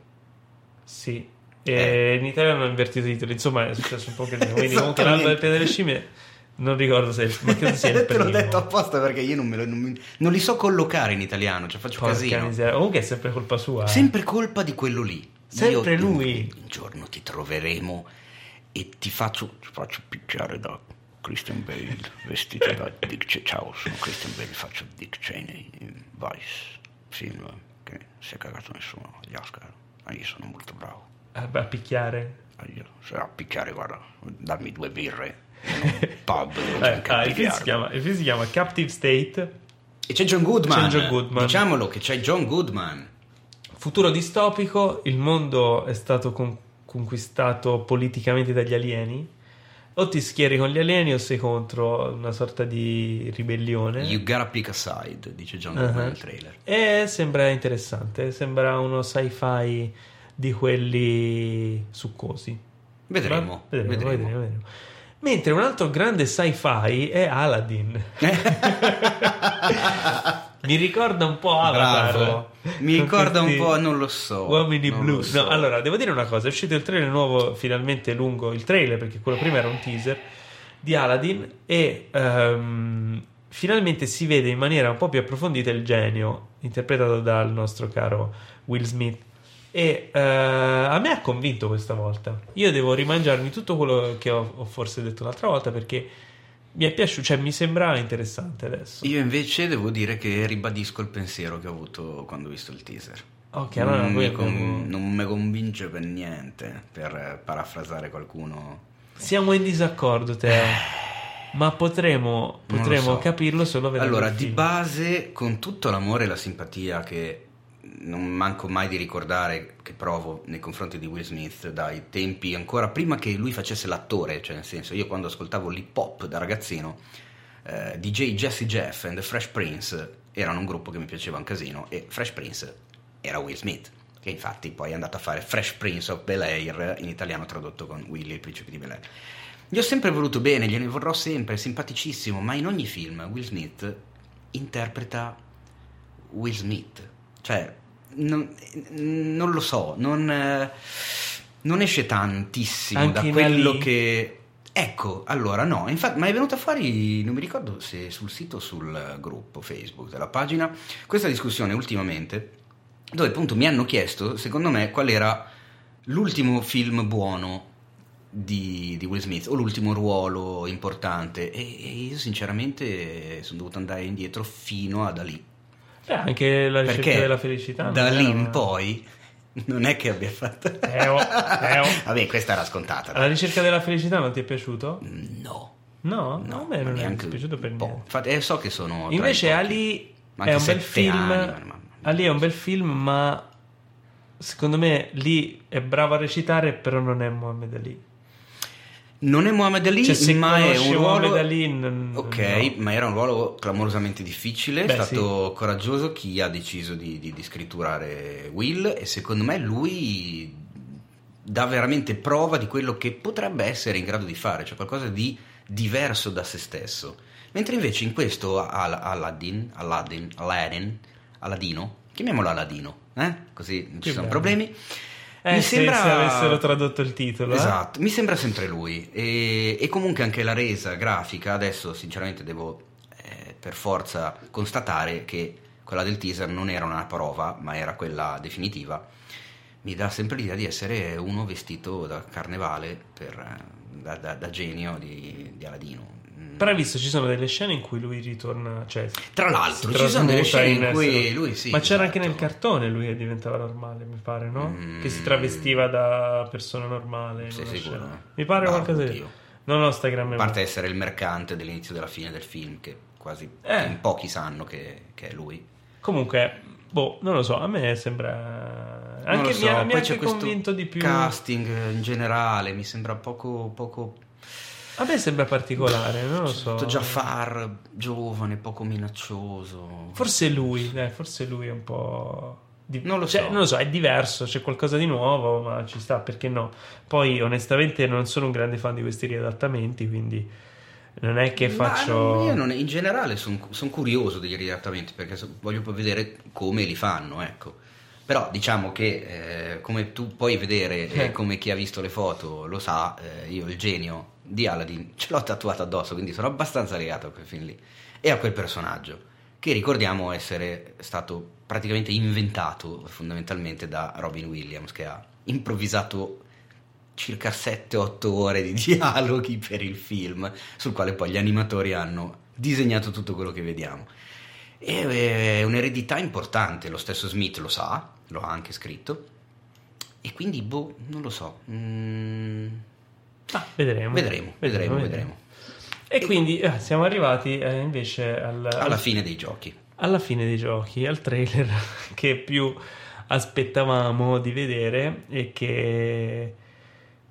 Sì. E Eh. in Italia hanno invertito i titoli, insomma è successo un po' che Quindi comunque l'alba del piede delle scimmie non ricordo se ma credo sia il Te primo. l'ho detto apposta perché io non, me lo- non mi- non li so collocare in italiano, cioè faccio Porca casino. miseria. Comunque è sempre colpa sua. eh. Sempre colpa di quello lì. Sempre Io- lui. Un giorno ti troveremo e ti faccio, ti faccio picchiare da Christian Bale, vestito da Dick Cheney. Ciao, sono Christian Bale, faccio Dick Cheney in Vice, film che si è cagato nessuno agli Oscar. Ma io sono molto bravo. A, a picchiare. Se a picchiare, guarda, dammi due birre pub Eh, ah, il il, film si chiama, il film si chiama Captive State. E c'è John Goodman. C'è John Goodman. Diciamolo che c'è John Goodman. Futuro distopico, il mondo è stato con- conquistato politicamente dagli alieni. O ti schieri con gli alieni o sei contro una sorta di ribellione. You gotta pick a side, dice John Uh-huh. Goodman nel trailer. E sembra interessante, sembra uno sci-fi di quelli succosi. Vedremo, vedremo, vedremo. vedremo, vedremo. Mentre un altro grande sci-fi è Aladdin. Mi ricorda un po' Avatar. Bravo. Mi ricorda un po', non lo so. Uomini non blu. so. No, allora, devo dire una cosa: è uscito il trailer nuovo, finalmente lungo. Il trailer, perché quello prima era un teaser di Aladdin. E ehm, finalmente si vede in maniera un po' più approfondita il genio, interpretato dal nostro caro Will Smith. E eh, a me ha convinto questa volta. Io devo rimangiarmi tutto quello che ho, ho forse detto l'altra volta perché mi è piaciuto, cioè mi sembrava interessante adesso. Io invece devo dire che ribadisco il pensiero che ho avuto quando ho visto il teaser. Ok, allora non, mi con- non mi convince per niente, per eh, parafrasare qualcuno. Siamo in disaccordo, Teo. Ma potremo, potremo so. capirlo solo vedendo Allora, di base, con tutto l'amore e la simpatia che non manco mai di ricordare che provo nei confronti di Will Smith dai tempi ancora prima che lui facesse l'attore, cioè nel senso, io quando ascoltavo l'hip hop da ragazzino, eh, DJ Jesse Jeff the Fresh Prince erano un gruppo che mi piaceva un casino e Fresh Prince era Will Smith, che infatti poi è andato a fare Fresh Prince of Bel Air, in italiano tradotto con Willy il principe di Bel Air. Gli ho sempre voluto bene, gliene vorrò sempre, simpaticissimo, ma in ogni film Will Smith interpreta Will Smith. Cioè, non, non lo so, non, non esce tantissimo Anche da quello Ali? che... Ecco, allora no, infatti, ma è venuta fuori, non mi ricordo se sul sito o sul gruppo Facebook della pagina, questa discussione ultimamente, dove appunto mi hanno chiesto, secondo me, qual era l'ultimo film buono di, di Will Smith o l'ultimo ruolo importante e, e io sinceramente sono dovuto andare indietro fino ad Ali Beh, anche la ricerca perché della felicità. da lì in poi non è che abbia fatto Teo, Teo. vabbè questa era scontata La ricerca della felicità non ti è piaciuto? no No, no a me non è neanche dispiaciuto per niente. Infatti, eh, so che sono Invece. Ali è un bel film. anni, ma- Ali è un bel film, ma secondo me lì è bravo a recitare, però non è Muhammad Ali. Non è Muhammad Ali Cioè, ma è un ruolo Ali, non- Ok, no. ma era un ruolo clamorosamente difficile. Beh, è stato coraggioso chi ha deciso di, di- di scritturare Will. E secondo me lui dà veramente prova di quello che potrebbe essere in grado di fare, cioè qualcosa di diverso da se stesso. Mentre invece in questo Al- Aladdin, Aladdin, Aladdin, Aladino, chiamiamolo Aladino, eh? così non ci Che sono bello. problemi. Eh, mi se, sembra se avessero tradotto il titolo. eh. Esatto, mi sembra sempre lui. E, e comunque anche la resa grafica, adesso sinceramente devo eh, per forza constatare che quella del teaser non era una prova, ma era quella definitiva. Mi dà sempre l'idea di essere uno vestito da carnevale, per, eh, da, da- da genio di, di Aladino. Però hai visto, ci sono delle scene in cui lui ritorna. Cioè, Tra l'altro, ci sono delle scene in cui essere- lui sì. Ma c'era anche esatto. nel cartone lui che diventava normale, mi pare, no? Mm. Che si travestiva da persona normale. in Sei sicuro? scena. Mi pare Ah, qualcosa di. Non ho sta gran A parte essere il mercante dell'inizio e della fine del film, che quasi Eh. in pochi sanno che, che è lui. Comunque, boh, non lo so, a me sembra. Non Anche lo mi ha, so, mi ha anche convinto di più. casting in generale mi sembra poco poco A me sembra particolare, non lo so. Tutto Jafar giovane poco minaccioso Forse lui, dai, forse lui è un po'. di- Non lo cioè, so. non lo so, è diverso, c'è qualcosa di nuovo, ma ci sta, perché no? Poi, onestamente, non sono un grande fan di questi riadattamenti, quindi non è che faccio. io non- in generale sono curioso degli ridattamenti perché so- voglio poi vedere come li fanno ecco però diciamo che eh, come tu puoi vedere e Eh. come chi ha visto le foto lo sa eh, io il genio di Aladdin ce l'ho tatuato addosso quindi sono abbastanza legato a quel film lì e a quel personaggio che ricordiamo essere stato praticamente inventato fondamentalmente da Robin Williams che ha improvvisato circa 7-8 ore di dialoghi per il film, sul quale poi gli animatori hanno disegnato tutto quello che vediamo. E è un'eredità importante, lo stesso Smith lo sa, lo ha anche scritto, e quindi, boh, non lo so. Mm, Ah, vedremo. vedremo, vedremo, vedremo. E quindi eh, siamo arrivati eh, invece al- Alla al- fine dei giochi. alla fine dei giochi, al trailer che più aspettavamo di vedere e che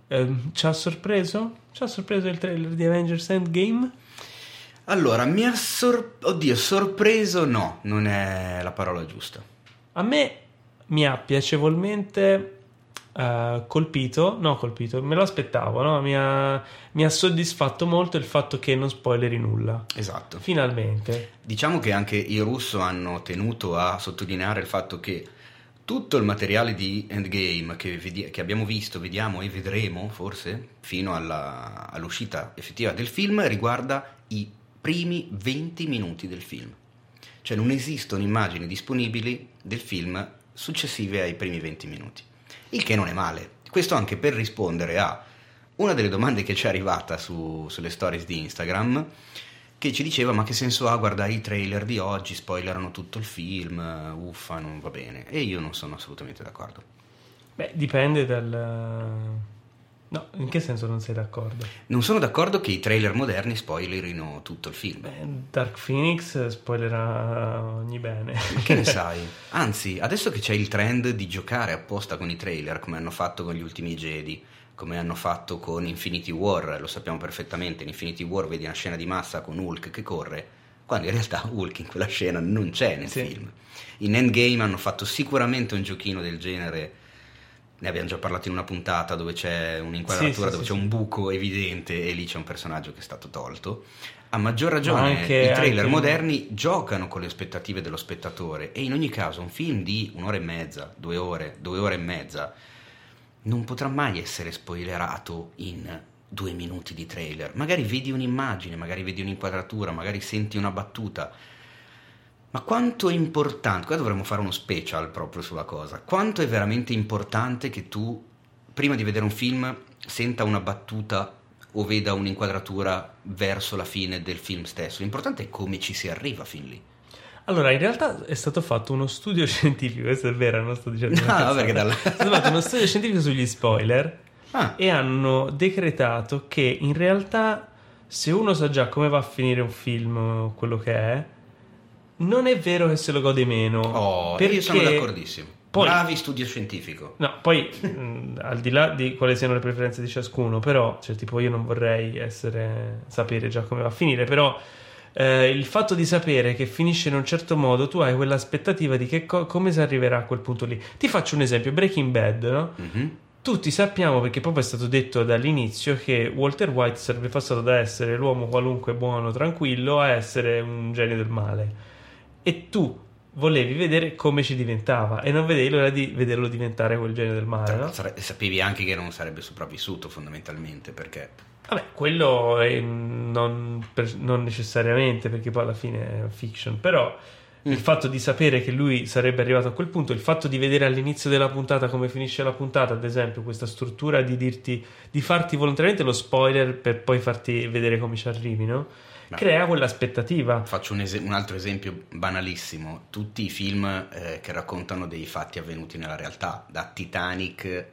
ehm, ci ha sorpreso. Ci ha sorpreso il trailer di Avengers Endgame. Allora, mi ha sor- oddio, sorpreso no, non è la parola giusta. A me mi ha piacevolmente eh, colpito, no colpito, me lo aspettavo, no? mi, ha, mi ha soddisfatto molto il fatto che non spoileri nulla. Esatto. Finalmente. Diciamo che anche i russo hanno tenuto a sottolineare il fatto che tutto il materiale di Endgame che, vedi- che abbiamo visto, vediamo e vedremo forse fino alla- all'uscita effettiva del film riguarda i primi 20 minuti del film. Cioè non esistono immagini disponibili del film successive ai primi 20 minuti. Il che non è male. Questo anche per rispondere a una delle domande che ci è arrivata su- sulle stories di Instagram che ci diceva ma che senso ha guardare i trailer di oggi, spoilerano tutto il film, uffa, non va bene. E io non sono assolutamente d'accordo. Beh, dipende dal... No, in che senso non sei d'accordo? Non sono d'accordo che i trailer moderni spoilerino tutto il film. Beh, Dark Phoenix spoilerà ogni bene. Ma che ne sai? Anzi, adesso che c'è il trend di giocare apposta con i trailer, come hanno fatto con gli ultimi Jedi, come hanno fatto con Infinity War, lo sappiamo perfettamente, in Infinity War vedi una scena di massa con Hulk che corre, quando in realtà Hulk in quella scena non c'è nel Sì. film. In Endgame hanno fatto sicuramente un giochino del genere, ne abbiamo già parlato in una puntata dove c'è un'inquadratura, Sì, dove sì, c'è sì. un buco evidente e lì c'è un personaggio che è stato tolto. A maggior ragione anche- i trailer anche- moderni giocano con le aspettative dello spettatore e in ogni caso un film di un'ora e mezza, due ore, due ore e mezza non potrà mai essere spoilerato in due minuti di trailer. Magari vedi un'immagine, magari vedi un'inquadratura, magari senti una battuta. Ma quanto è importante, qua dovremmo fare uno special proprio sulla cosa, quanto è veramente importante che tu, prima di vedere un film, senta una battuta o veda un'inquadratura verso la fine del film stesso. L'importante è come ci si arriva fin lì. Allora, in realtà è stato fatto uno studio scientifico, questo è vero, non sto dicendo No, cazzata. perché dal- È stato fatto uno studio scientifico sugli spoiler Ah, e hanno decretato che in realtà se uno sa già come va a finire un film quello che è, non è vero che se lo gode meno. oh, perché io sono d'accordissimo. poi- Bravi studio scientifico. No, poi mh, al di là di quali siano le preferenze di ciascuno, però, cioè, tipo, io non vorrei essere sapere già come va a finire, però eh, il fatto di sapere che finisce in un certo modo, tu hai quell'aspettativa di che co- come si arriverà a quel punto lì. Ti faccio un esempio: Breaking Bad, no? Mhm. Tutti sappiamo, perché proprio è stato detto dall'inizio, che Walter White sarebbe passato da essere l'uomo qualunque buono, tranquillo, a essere un genio del male. E tu volevi vedere come ci diventava, e non vedevi l'ora di vederlo diventare quel genio del male, no? Sare- Sapevi anche che non sarebbe sopravvissuto fondamentalmente perché Vabbè, quello è non, per- non necessariamente, perché poi alla fine è fiction, però Mm. il fatto di sapere che lui sarebbe arrivato a quel punto, il fatto di vedere all'inizio della puntata come finisce la puntata, ad esempio, questa struttura di dirti, di farti volontariamente lo spoiler per poi farti vedere come ci arrivi, no? Ma- Crea quell'aspettativa. Faccio un, es- un altro esempio banalissimo. Tutti i film eh, che raccontano dei fatti avvenuti nella realtà, da Titanic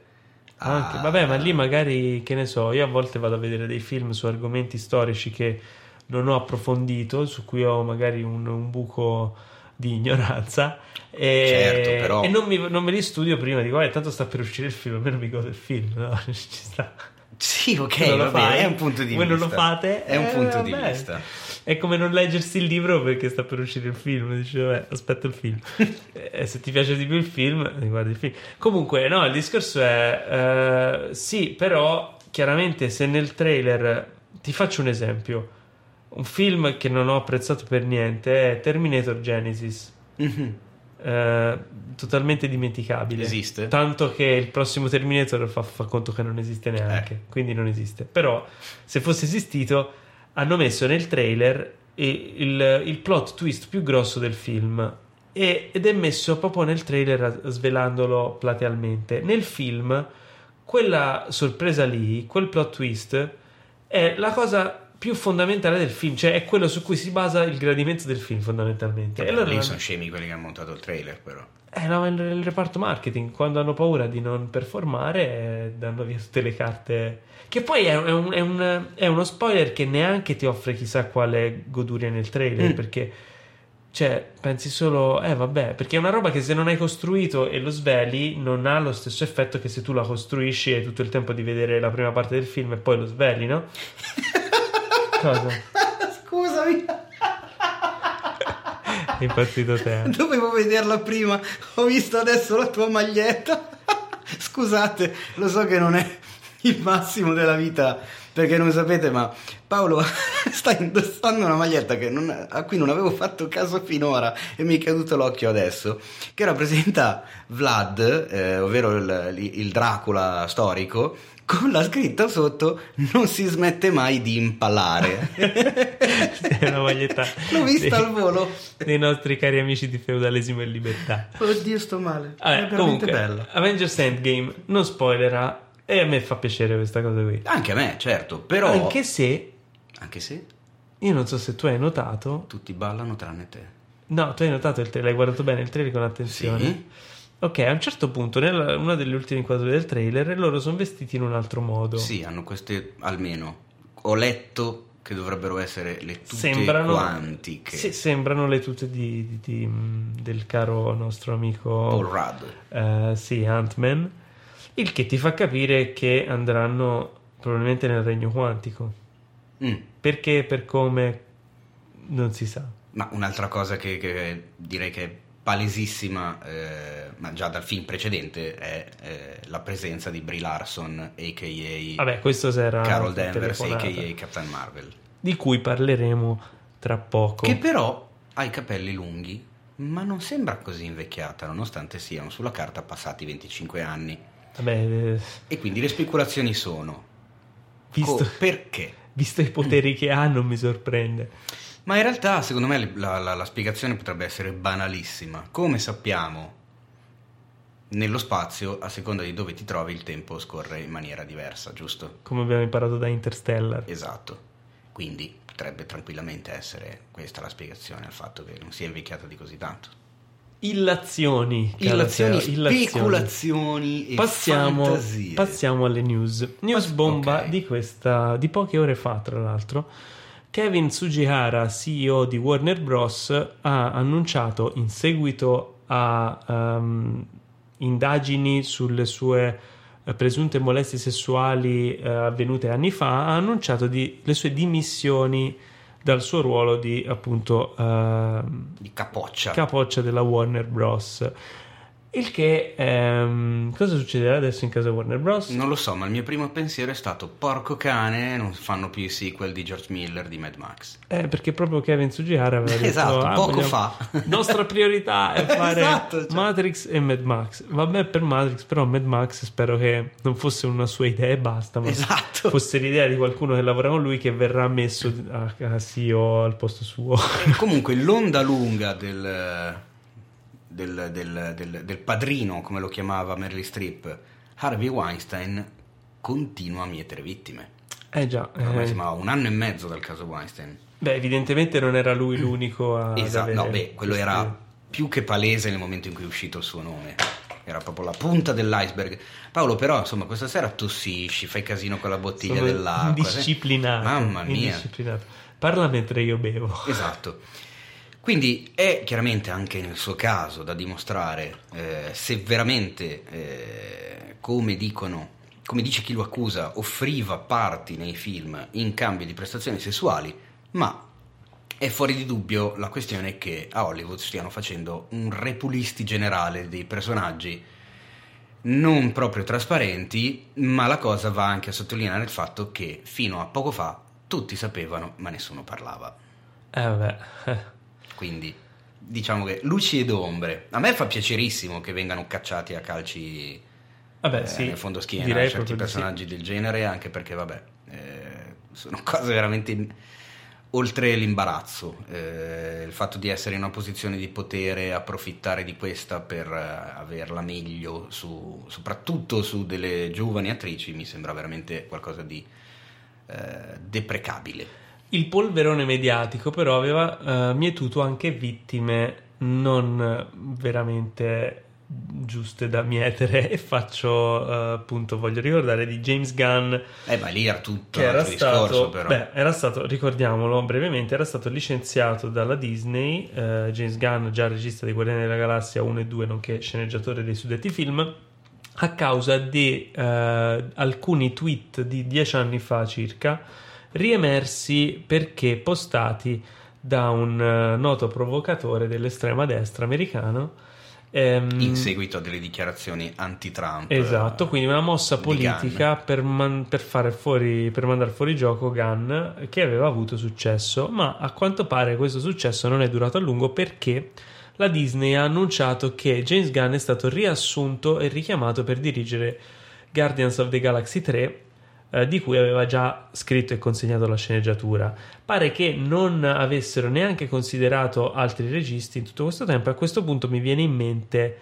a... Anche, vabbè, ma lì magari, che ne so, io a volte vado a vedere dei film su argomenti storici che non ho approfondito, su cui ho magari un, un buco di ignoranza. E, Certo, però- e non, mi, non me li studio prima, dico, eh, tanto sta per uscire il film, almeno mi godo il film, no? Ci sta. Sì, ok, non lo fai? è un punto di Voi vista. non lo fate? È un Eh, punto di vabbè. vista. È come non leggersi il libro perché sta per uscire il film. Dici, vabbè, aspetta il film. e se ti piace di più il film, guardi il film. Comunque, no, il discorso è: eh, sì, però chiaramente se nel trailer ti faccio un esempio. Un film che non ho apprezzato per niente è Terminator Genesis. Mhm. Eh, totalmente dimenticabile. Esiste? Tanto che il prossimo Terminator fa, fa conto che non esiste neanche, Eh. quindi non esiste. Però, se fosse esistito, hanno messo nel trailer il, il plot twist più grosso del film. e- ed è messo proprio nel trailer svelandolo platealmente. Nel film, quella sorpresa lì, quel plot twist, è la cosa più fondamentale del film, cioè è quello su cui si basa il gradimento del film fondamentalmente. E allora lì sono scemi quelli che hanno montato il trailer, però. eh, no, il, il reparto marketing, quando hanno paura di non performare, danno via tutte le carte. Che poi è, è un- è un- è uno spoiler che neanche ti offre chissà quale goduria nel trailer, Mm. perché, cioè, pensi solo, eh, vabbè, perché è una roba che se non hai costruito e lo sveli, non ha lo stesso effetto che se tu la costruisci e hai tutto il tempo di vedere la prima parte del film e poi lo sveli, no? Cosa? Scusami, È impazzito te. dovevo vederla prima. Ho visto adesso la tua maglietta. Scusate, lo so che non è il massimo della vita perché non sapete, ma Paolo sta indossando una maglietta che non- a cui non avevo fatto caso finora e mi è caduto l'occhio adesso, che rappresenta Vlad, eh, ovvero il, il Dracula storico, con la scritta sotto non si smette mai di impalare. È una maglietta. L'ho vista dei- al volo. dei nostri cari amici di feudalesimo e libertà. Oddio, sto male. Vabbè, è veramente comunque, bella. Avengers Endgame non spoilerà e a me fa piacere questa cosa qui. Anche a me, certo, però... Anche se Anche se... io non so se tu hai notato. Tutti ballano tranne te. No, tu hai notato il trailer, hai guardato bene il trailer con attenzione. Sì. Ok, a un certo punto, nella una delle ultime inquadrature del trailer, loro sono vestiti in un altro modo. Sì, hanno queste almeno. Ho letto che dovrebbero essere le tute sembrano, quantiche. Sì, sembrano le tute di, di- di- del caro nostro amico Paul Rudd. eh, sì, Ant-Man. Il che ti fa capire che andranno probabilmente nel regno quantico. Mm. Perché, per come, non si sa. Ma un'altra cosa che, che direi che è palesissima, eh, ma già dal film precedente, è eh, la presenza di Brie Larson, a.k.a. Vabbè, questo sarà Carol Danvers, a.k.a. Captain Marvel. di cui parleremo tra poco. Che però ha i capelli lunghi, ma non sembra così invecchiata, nonostante siano sulla carta passati 25 anni. Vabbè, eh, E quindi le speculazioni sono: visto, co- perché? visto i poteri che ha, non mi sorprende. Ma in realtà, secondo me, la, la- la spiegazione potrebbe essere banalissima. Come sappiamo, nello spazio, a seconda di dove ti trovi, il tempo scorre in maniera diversa, giusto? Come abbiamo imparato da Interstellar. Esatto. Quindi potrebbe tranquillamente essere questa la spiegazione al fatto che non sia invecchiata di così tanto. Illazioni. Illazioni, illazioni. speculazioni e Passiamo, fantasie. passiamo alle news. News bomba ok. di questa di poche ore fa, tra l'altro. Kevin Sugihara, CEO di Warner Bros., ha annunciato in seguito a ehm, indagini sulle sue eh, presunte molestie sessuali eh, avvenute anni fa, ha annunciato di- le sue dimissioni dal suo ruolo di appunto ehm, Di capoccia. capoccia della Warner Bros. Il che ehm, cosa succederà adesso in casa Warner Bros? non lo so, ma il mio primo pensiero è stato porco cane, non fanno più i sequel di George Miller di Mad Max. Eh, perché proprio Kevin Sugihara aveva detto Esatto, "Ah, poco vogliamo- fa." nostra priorità è fare Esatto, cioè. Matrix e Mad Max vabbè per Matrix però Mad Max spero che non fosse una sua idea e basta ma Esatto. fosse l'idea di qualcuno che lavora con lui che verrà messo a, a CEO al posto suo E comunque l'onda lunga del, del, del- del- del padrino, come lo chiamava Meryl Streep, Harvey Weinstein, continua a mietere vittime. eh già Ormai eh, siamo a un anno e mezzo dal caso Weinstein. beh evidentemente non era lui l'unico a Esatto, no, beh, quello era più che palese nel momento in cui è uscito il suo nome. Era proprio la punta dell'iceberg. Paolo, però, insomma, questa sera tossisci, fai casino con la bottiglia Sono dell'acqua. indisciplinato. Mamma mia. indisciplinato. Parla mentre io bevo. Esatto. Quindi è chiaramente anche nel suo caso da dimostrare eh, se veramente, eh, come dicono, come dice chi lo accusa, offriva parti nei film in cambio di prestazioni sessuali, ma è fuori di dubbio la questione che a Hollywood stiano facendo un repulisti generale dei personaggi non proprio trasparenti, ma la cosa va anche a sottolineare il fatto che fino a poco fa tutti sapevano, ma nessuno parlava. Eh vabbè. Quindi diciamo che luci ed ombre. A me fa piacerissimo che vengano cacciati a calci Vabbè, eh, sì. nel fondo schiena direi certi di sì. personaggi del genere, anche perché, vabbè, eh, sono cose veramente oltre l'imbarazzo. Eh, il fatto di essere in una posizione di potere, approfittare di questa per eh, averla meglio, su- soprattutto su delle giovani attrici, mi sembra veramente qualcosa di eh, deprecabile. Il polverone mediatico però aveva eh, mietuto anche vittime non eh, veramente giuste da mietere e faccio eh, appunto voglio ricordare di James Gunn Eh, ma lì era tutto che era altro discorso, stato, però. beh, era stato, ricordiamolo brevemente, era stato licenziato dalla Disney, eh, James Gunn, già regista di Guardiani della Galassia 1 e 2, nonché sceneggiatore dei suddetti film, a causa di eh, alcuni tweet di dieci anni fa circa, riemersi perché postati da un eh, noto provocatore dell'estrema destra americano. ehm, in seguito a delle dichiarazioni anti-Trump. Esatto, quindi una mossa politica per, man- per fare fuori, per mandare fuori gioco Gunn che aveva avuto successo, ma a quanto pare questo successo non è durato a lungo perché la Disney ha annunciato che James Gunn è stato riassunto e richiamato per dirigere Guardians of the Galaxy 3 eh, di cui aveva già scritto e consegnato la sceneggiatura. Pare che non avessero neanche considerato altri registi in tutto questo tempo e a questo punto mi viene in mente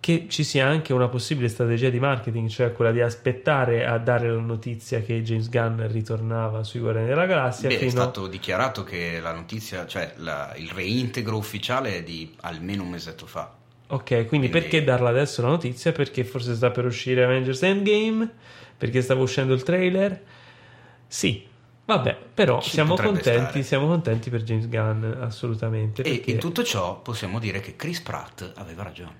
che ci sia anche una possibile strategia di marketing, cioè quella di aspettare a dare la notizia che James Gunn ritornava sui Guardiani della Galassia. Beh, è stato dichiarato che la notizia, cioè la- il reintegro ufficiale è di almeno un mesetto fa. Ok, quindi, Quindi- perché darla adesso la notizia? Perché forse sta per uscire Avengers Endgame? Perché stava uscendo il trailer? Sì, vabbè, però Ci siamo contenti, stare. siamo contenti per James Gunn, assolutamente. E perché- in tutto ciò possiamo dire che Chris Pratt aveva ragione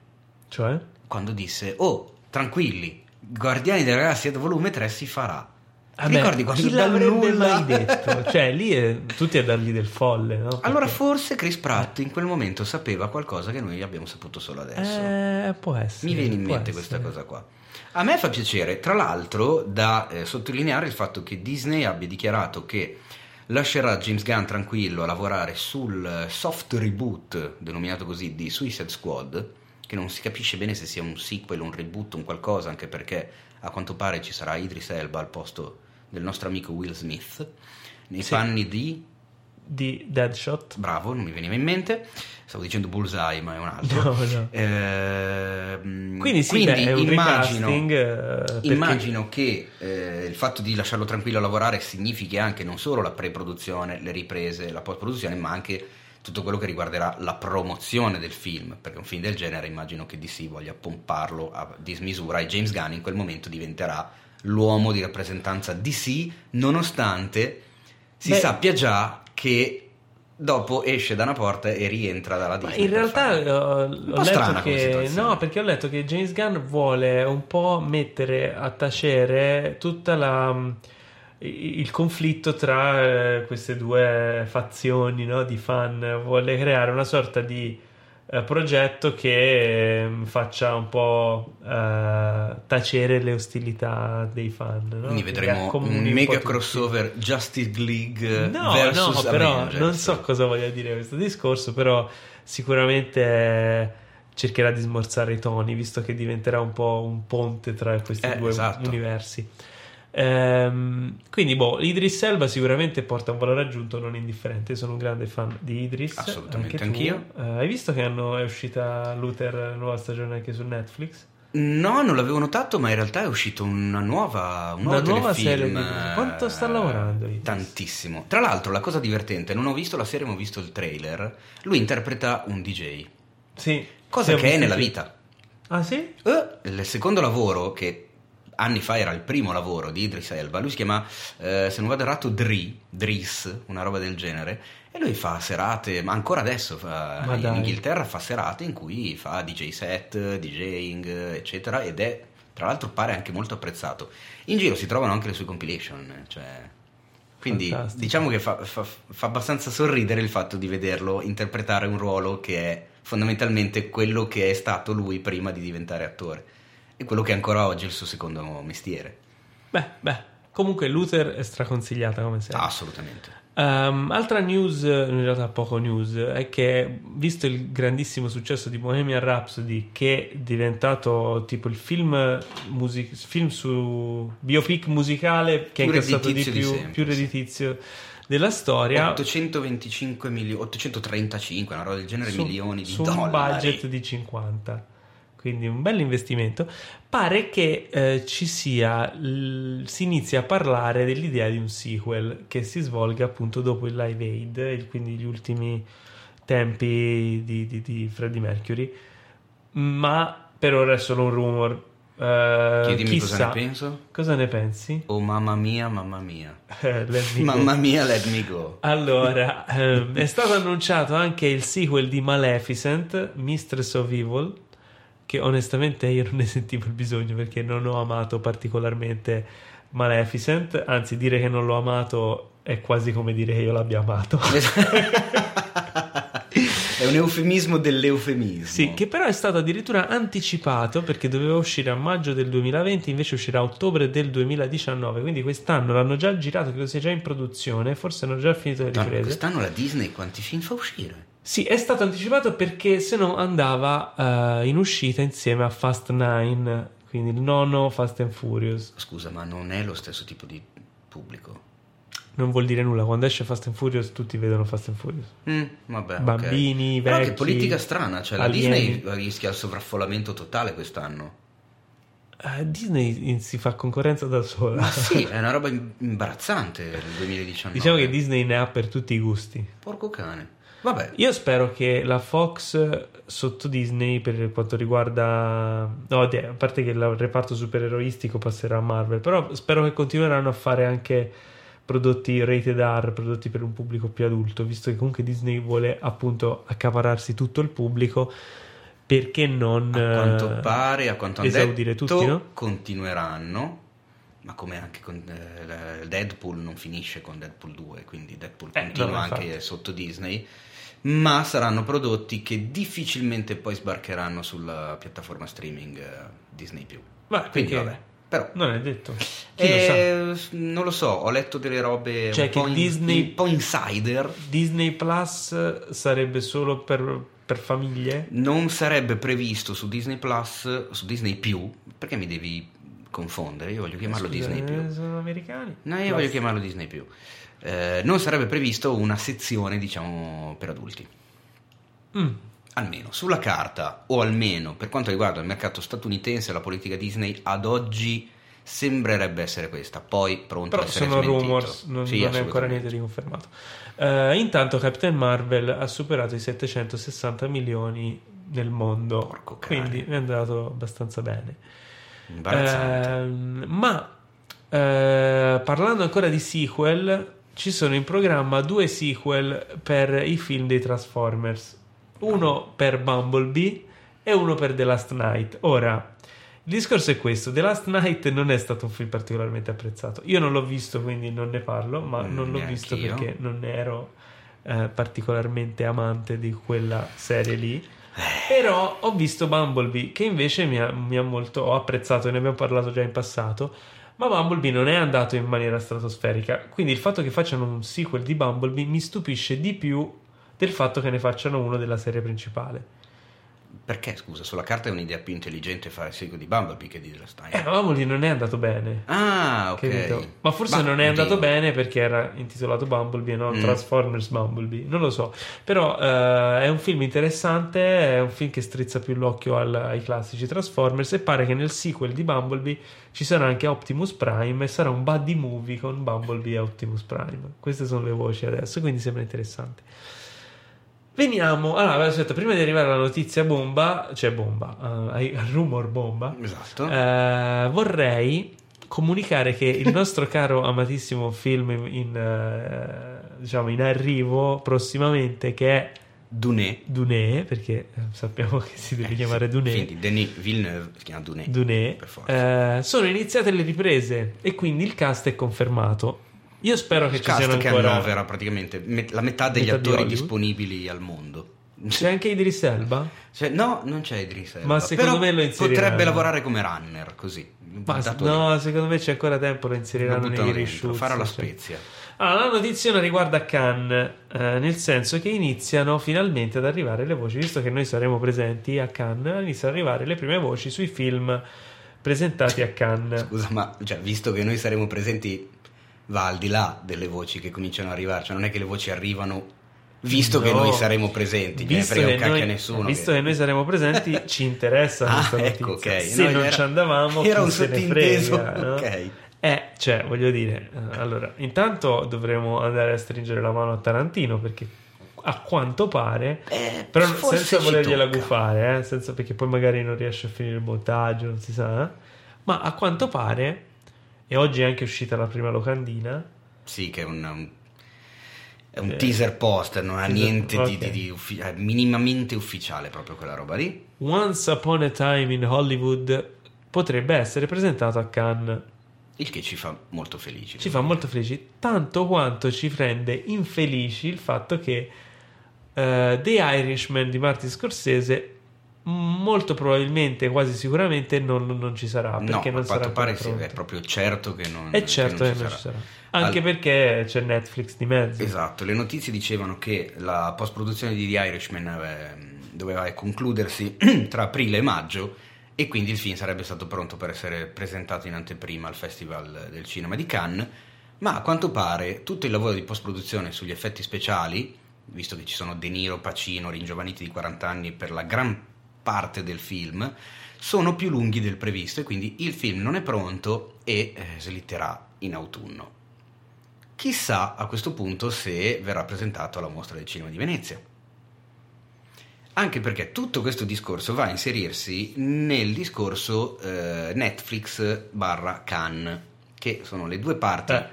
Cioè? quando disse: Oh, tranquilli, Guardiani della Galassia volume 3 si farà. Ti Vabbè, ricordi quando chi l'avrebbe nulla- mai detto? Cioè, lì è tutti a dargli del folle, no? Allora Perché- forse Chris Pratt in quel momento sapeva qualcosa che noi abbiamo saputo solo adesso. Eh, può essere. Mi viene in mente questa essere. cosa qua. A me fa piacere, tra l'altro, da eh, sottolineare il fatto che Disney abbia dichiarato che lascerà James Gunn tranquillo a lavorare sul eh, soft reboot, denominato così, di Suicide Squad, che non si capisce bene se sia un sequel, un reboot, un qualcosa, anche perché a quanto pare ci sarà Idris Elba al posto del nostro amico Will Smith, nei Sì. panni di... Di Deadshot? Bravo, non mi veniva in mente, stavo dicendo Bullseye, ma è un altro. No, no. Ehm, Quindi sì, beh, è un immagino, eh, perché- immagino che eh, il fatto di lasciarlo tranquillo a lavorare significhi anche non solo la pre-produzione, le riprese, la post-produzione, ma anche tutto quello che riguarderà la promozione del film, perché un film del genere immagino che DC voglia pomparlo a dismisura e James Gunn in quel momento diventerà l'uomo di rappresentanza DC, nonostante si Beh- sappia già che dopo esce da una porta e rientra dalla Ma Disney. in per realtà ho, ho letto che no, perché ho letto che James Gunn vuole un po' mettere a tacere tutta la il conflitto tra eh, queste due fazioni no, di fan, vuole creare una sorta di eh, progetto che ehm, faccia un po' eh, tacere le ostilità dei fan. no? Quindi vedremo un mega tutti. crossover Justice League No, versus no, però Avengers. non so cosa voglia dire questo discorso, però sicuramente eh, cercherà di smorzare i toni, visto che diventerà un po' un ponte tra questi Eh, due esatto. universi. Ehm, quindi, boh, Idris Elba sicuramente porta un valore aggiunto non indifferente. Sono un grande fan di Idris. Assolutamente, anch'io. Eh, hai visto che hanno- è uscita Luther, nuova stagione anche su Netflix? No, non l'avevo notato, ma in realtà è uscita una nuova, un Una nuova serie di- Quanto sta eh, lavorando Idris? Tantissimo. Tra l'altro, la cosa divertente, non ho visto la serie, ma ho visto il trailer. Lui interpreta un DJ, Sì. cosa che è nella vita. Ah, sì? Eh, il secondo lavoro, che anni fa era il primo lavoro di Idris Elba, lui si chiama, eh, se non vado errato, Dri, Dris, una roba del genere, e lui fa serate, ma ancora adesso fa- Ma in dai. Inghilterra fa serate in cui fa DJ set, DJing, eccetera, ed è, tra l'altro, pare anche molto apprezzato. In giro si trovano anche le sue compilation, cioè... Quindi Fantastico. diciamo che fa, fa- fa abbastanza sorridere il fatto di vederlo interpretare un ruolo che è fondamentalmente quello che è stato lui prima di diventare attore e quello che ancora oggi è il suo secondo mestiere. Beh, beh. Comunque Luther è straconsigliata come serie. Assolutamente. Ehm, altra news, in realtà poco news, è che visto il grandissimo successo di Bohemian Rhapsody, che è diventato tipo il film, music- film su biopic musicale che Più ha incassato di redditizio di più, sempre, più sì. redditizio della storia 825 milioni, 835, una roba del genere, su, milioni di su dollari. un budget di 50 quindi un bel investimento pare che eh, ci sia l- si inizia a parlare dell'idea di un sequel che si svolga appunto dopo il Live Aid quindi gli ultimi tempi di, di, di Freddie Mercury ma per ora è solo un rumor Eh, Chiedimi chissà, cosa ne penso. cosa ne pensi? Oh mamma mia, mamma mia. Eh. Mamma mia, let me go. Allora, ehm, è stato annunciato anche il sequel di Maleficent, Mistress of Evil, che onestamente io non ne sentivo il bisogno perché non ho amato particolarmente Maleficent, anzi dire che non l'ho amato è quasi come dire che io l'abbia amato. È un eufemismo dell'eufemismo. Sì, che però è stato addirittura anticipato perché doveva uscire a maggio del 2020, invece uscirà a ottobre del 2019, quindi quest'anno l'hanno già girato, credo sia già in produzione, forse hanno già finito le riprese. quest'anno la Disney quanti film fa uscire? Sì, è stato anticipato perché se no andava eh, in uscita insieme a Fast 9, quindi il nono Fast and Furious. Scusa, ma non è lo stesso tipo di pubblico. non vuol dire nulla. Quando esce Fast and Furious, tutti vedono Fast and Furious. Mm, vabbè. Bambini, Però vecchi, che politica strana, cioè la alieni. Disney rischia il sovraffollamento totale quest'anno. Eh, Disney si fa concorrenza da sola. Ma sì, è una roba im- imbarazzante il 2019. Diciamo che Disney ne ha per tutti i gusti. Porco cane. Vabbè, Io spero che la Fox sotto Disney per quanto riguarda no, a parte che il reparto supereroistico passerà a Marvel, però spero che continueranno a fare anche prodotti rated R, prodotti per un pubblico più adulto, visto che comunque Disney vuole appunto accapararsi tutto il pubblico, perché non a quanto eh, pare, a quanto hanno esaudire detto, tutti, no? continueranno. Ma come anche con eh, Deadpool non finisce con Deadpool 2, quindi Deadpool Eh, continua anche sotto Disney. Ma saranno prodotti che difficilmente poi sbarcheranno sulla piattaforma streaming eh, Disney. Ma Quindi vabbè. Però Non è detto. Chi lo? Eh, non lo so, ho letto delle robe Cioè un, po in- Disney- un po' insider. Disney Plus sarebbe solo per, per famiglie? Non sarebbe previsto su Disney Plus, su Disney più, perché mi devi confondere? Io voglio chiamarlo Scusa, Disney più. eh, Sono americani? No, io Plus. voglio chiamarlo Disney più. Eh, non sarebbe previsto una sezione, diciamo, per adulti. Mm. Almeno sulla carta, o almeno per quanto riguarda il mercato statunitense, la politica Disney ad oggi sembrerebbe essere questa. Poi pronto Però a essere sono smentito. rumors, non, Sì, non è ancora niente di confermato. Eh, intanto Captain Marvel ha superato i 760 milioni nel mondo, Porco quindi è andato abbastanza bene. Ehm, ma eh, parlando ancora di sequel, ci sono in programma due sequel per i film dei Transformers. Uno per Bumblebee e uno per The Last Night. Ora, il discorso è questo: The Last Night non è stato un film particolarmente apprezzato. Io non l'ho visto, quindi non ne parlo, ma Mm, non l'ho visto perché non ero eh, particolarmente amante di quella serie lì. Però ho visto Bumblebee che invece mi ha, mi ha molto ho apprezzato, ne abbiamo parlato già in passato. Ma Bumblebee non è andato in maniera stratosferica. Quindi il fatto che facciano un sequel di Bumblebee mi stupisce di più del fatto che ne facciano uno della serie principale. Perché, scusa, sulla carta è un'idea più intelligente fare il seguito di Bumblebee che di The Last Night. Eh, ma Bumblebee non è andato bene. Ah, ok. capito? Ma forse Ma, non è andato oddio. bene perché era intitolato Bumblebee e non Mm. Transformers Bumblebee. Non lo so. Però eh, è un film interessante. È un film che strizza più l'occhio al- ai classici Transformers. E pare che nel sequel di Bumblebee ci sarà anche Optimus Prime. E sarà un buddy movie con Bumblebee e Optimus Prime. Queste sono le voci adesso. Quindi sembra interessante. Veniamo. Allora, aspetta, prima di arrivare alla notizia bomba, cioè bomba, eh, ai- al rumor bomba. Esatto. Eh, vorrei comunicare che il nostro caro amatissimo film in, in, eh, diciamo in arrivo prossimamente che è Duné. Duné perché eh, sappiamo che si deve chiamare Duné Quindi Denis Villeneuve si chiama Duné. Duné Per forza. eh, sono iniziate le riprese e quindi il cast è confermato io spero che Il ci siano cast che ancora annovera praticamente la metà degli Metà di attori Hollywood. disponibili al mondo. c'è anche Idris Elba Cioè, no, non c'è Idris Elba. Ma secondo me lo inseriranno. Potrebbe lavorare come runner, così. Ma Dato lì. no secondo me c'è ancora tempo lo inseriranno nei reshoot farà la cioè. spezia. Allora, la notizia riguarda Cannes, eh, nel senso che iniziano finalmente ad arrivare le voci, visto che noi saremo presenti a Cannes, iniziano ad arrivare le prime voci sui film presentati a Cannes. Scusa, ma cioè, visto che noi saremo presenti, va al di là delle voci che cominciano ad arrivare. Cioè, non è che le voci arrivano visto che No. noi saremo presenti. Ne Visto che, noi, nessuno. visto che noi saremo presenti, ci interessa Ah, questa ecco, notizia. ok. Se No, non era- ci andavamo, era un sottinteso, frega, no? ok. Eh, cioè, voglio dire, eh, allora, intanto dovremo andare a stringere la mano a Tarantino perché a quanto pare, Eh, però senza volergliela tocca. gufare, eh, senza, perché poi magari non riesce a finire il montaggio, non si sa, eh. ma a quanto pare, e oggi è anche uscita la prima locandina, Sì, che è un, un- è un Eh, teaser poster, non ha niente di, ok. di- di uffi- è minimamente ufficiale proprio quella roba lì. Once Upon a Time in Hollywood potrebbe essere presentato a Cannes. Il che ci fa molto felici. Ci fa molto felici, tanto quanto ci rende infelici il fatto che eh, The Irishman di Martin Scorsese molto probabilmente, quasi sicuramente non, non ci sarà No, perché a non sarà pare sì, è proprio certo che non, È certo che non ci sarà. Anche Al- perché c'è Netflix di mezzo. Esatto, le notizie dicevano che la post-produzione di The Irishman eh, doveva concludersi tra aprile e maggio e quindi il film sarebbe stato pronto per essere presentato in anteprima al Festival del Cinema di Cannes, Ma a quanto pare tutto il lavoro di post-produzione sugli effetti speciali, visto che ci sono De Niro, Pacino, ringiovaniti di 40 anni per la gran parte del film, sono più lunghi del previsto e quindi il film non è pronto e eh, slitterà in autunno. Chissà a questo punto se verrà presentato alla mostra del cinema di Venezia. Anche perché tutto questo discorso va a inserirsi nel discorso eh, Netflix barra Cannes, che sono le due parti Eh.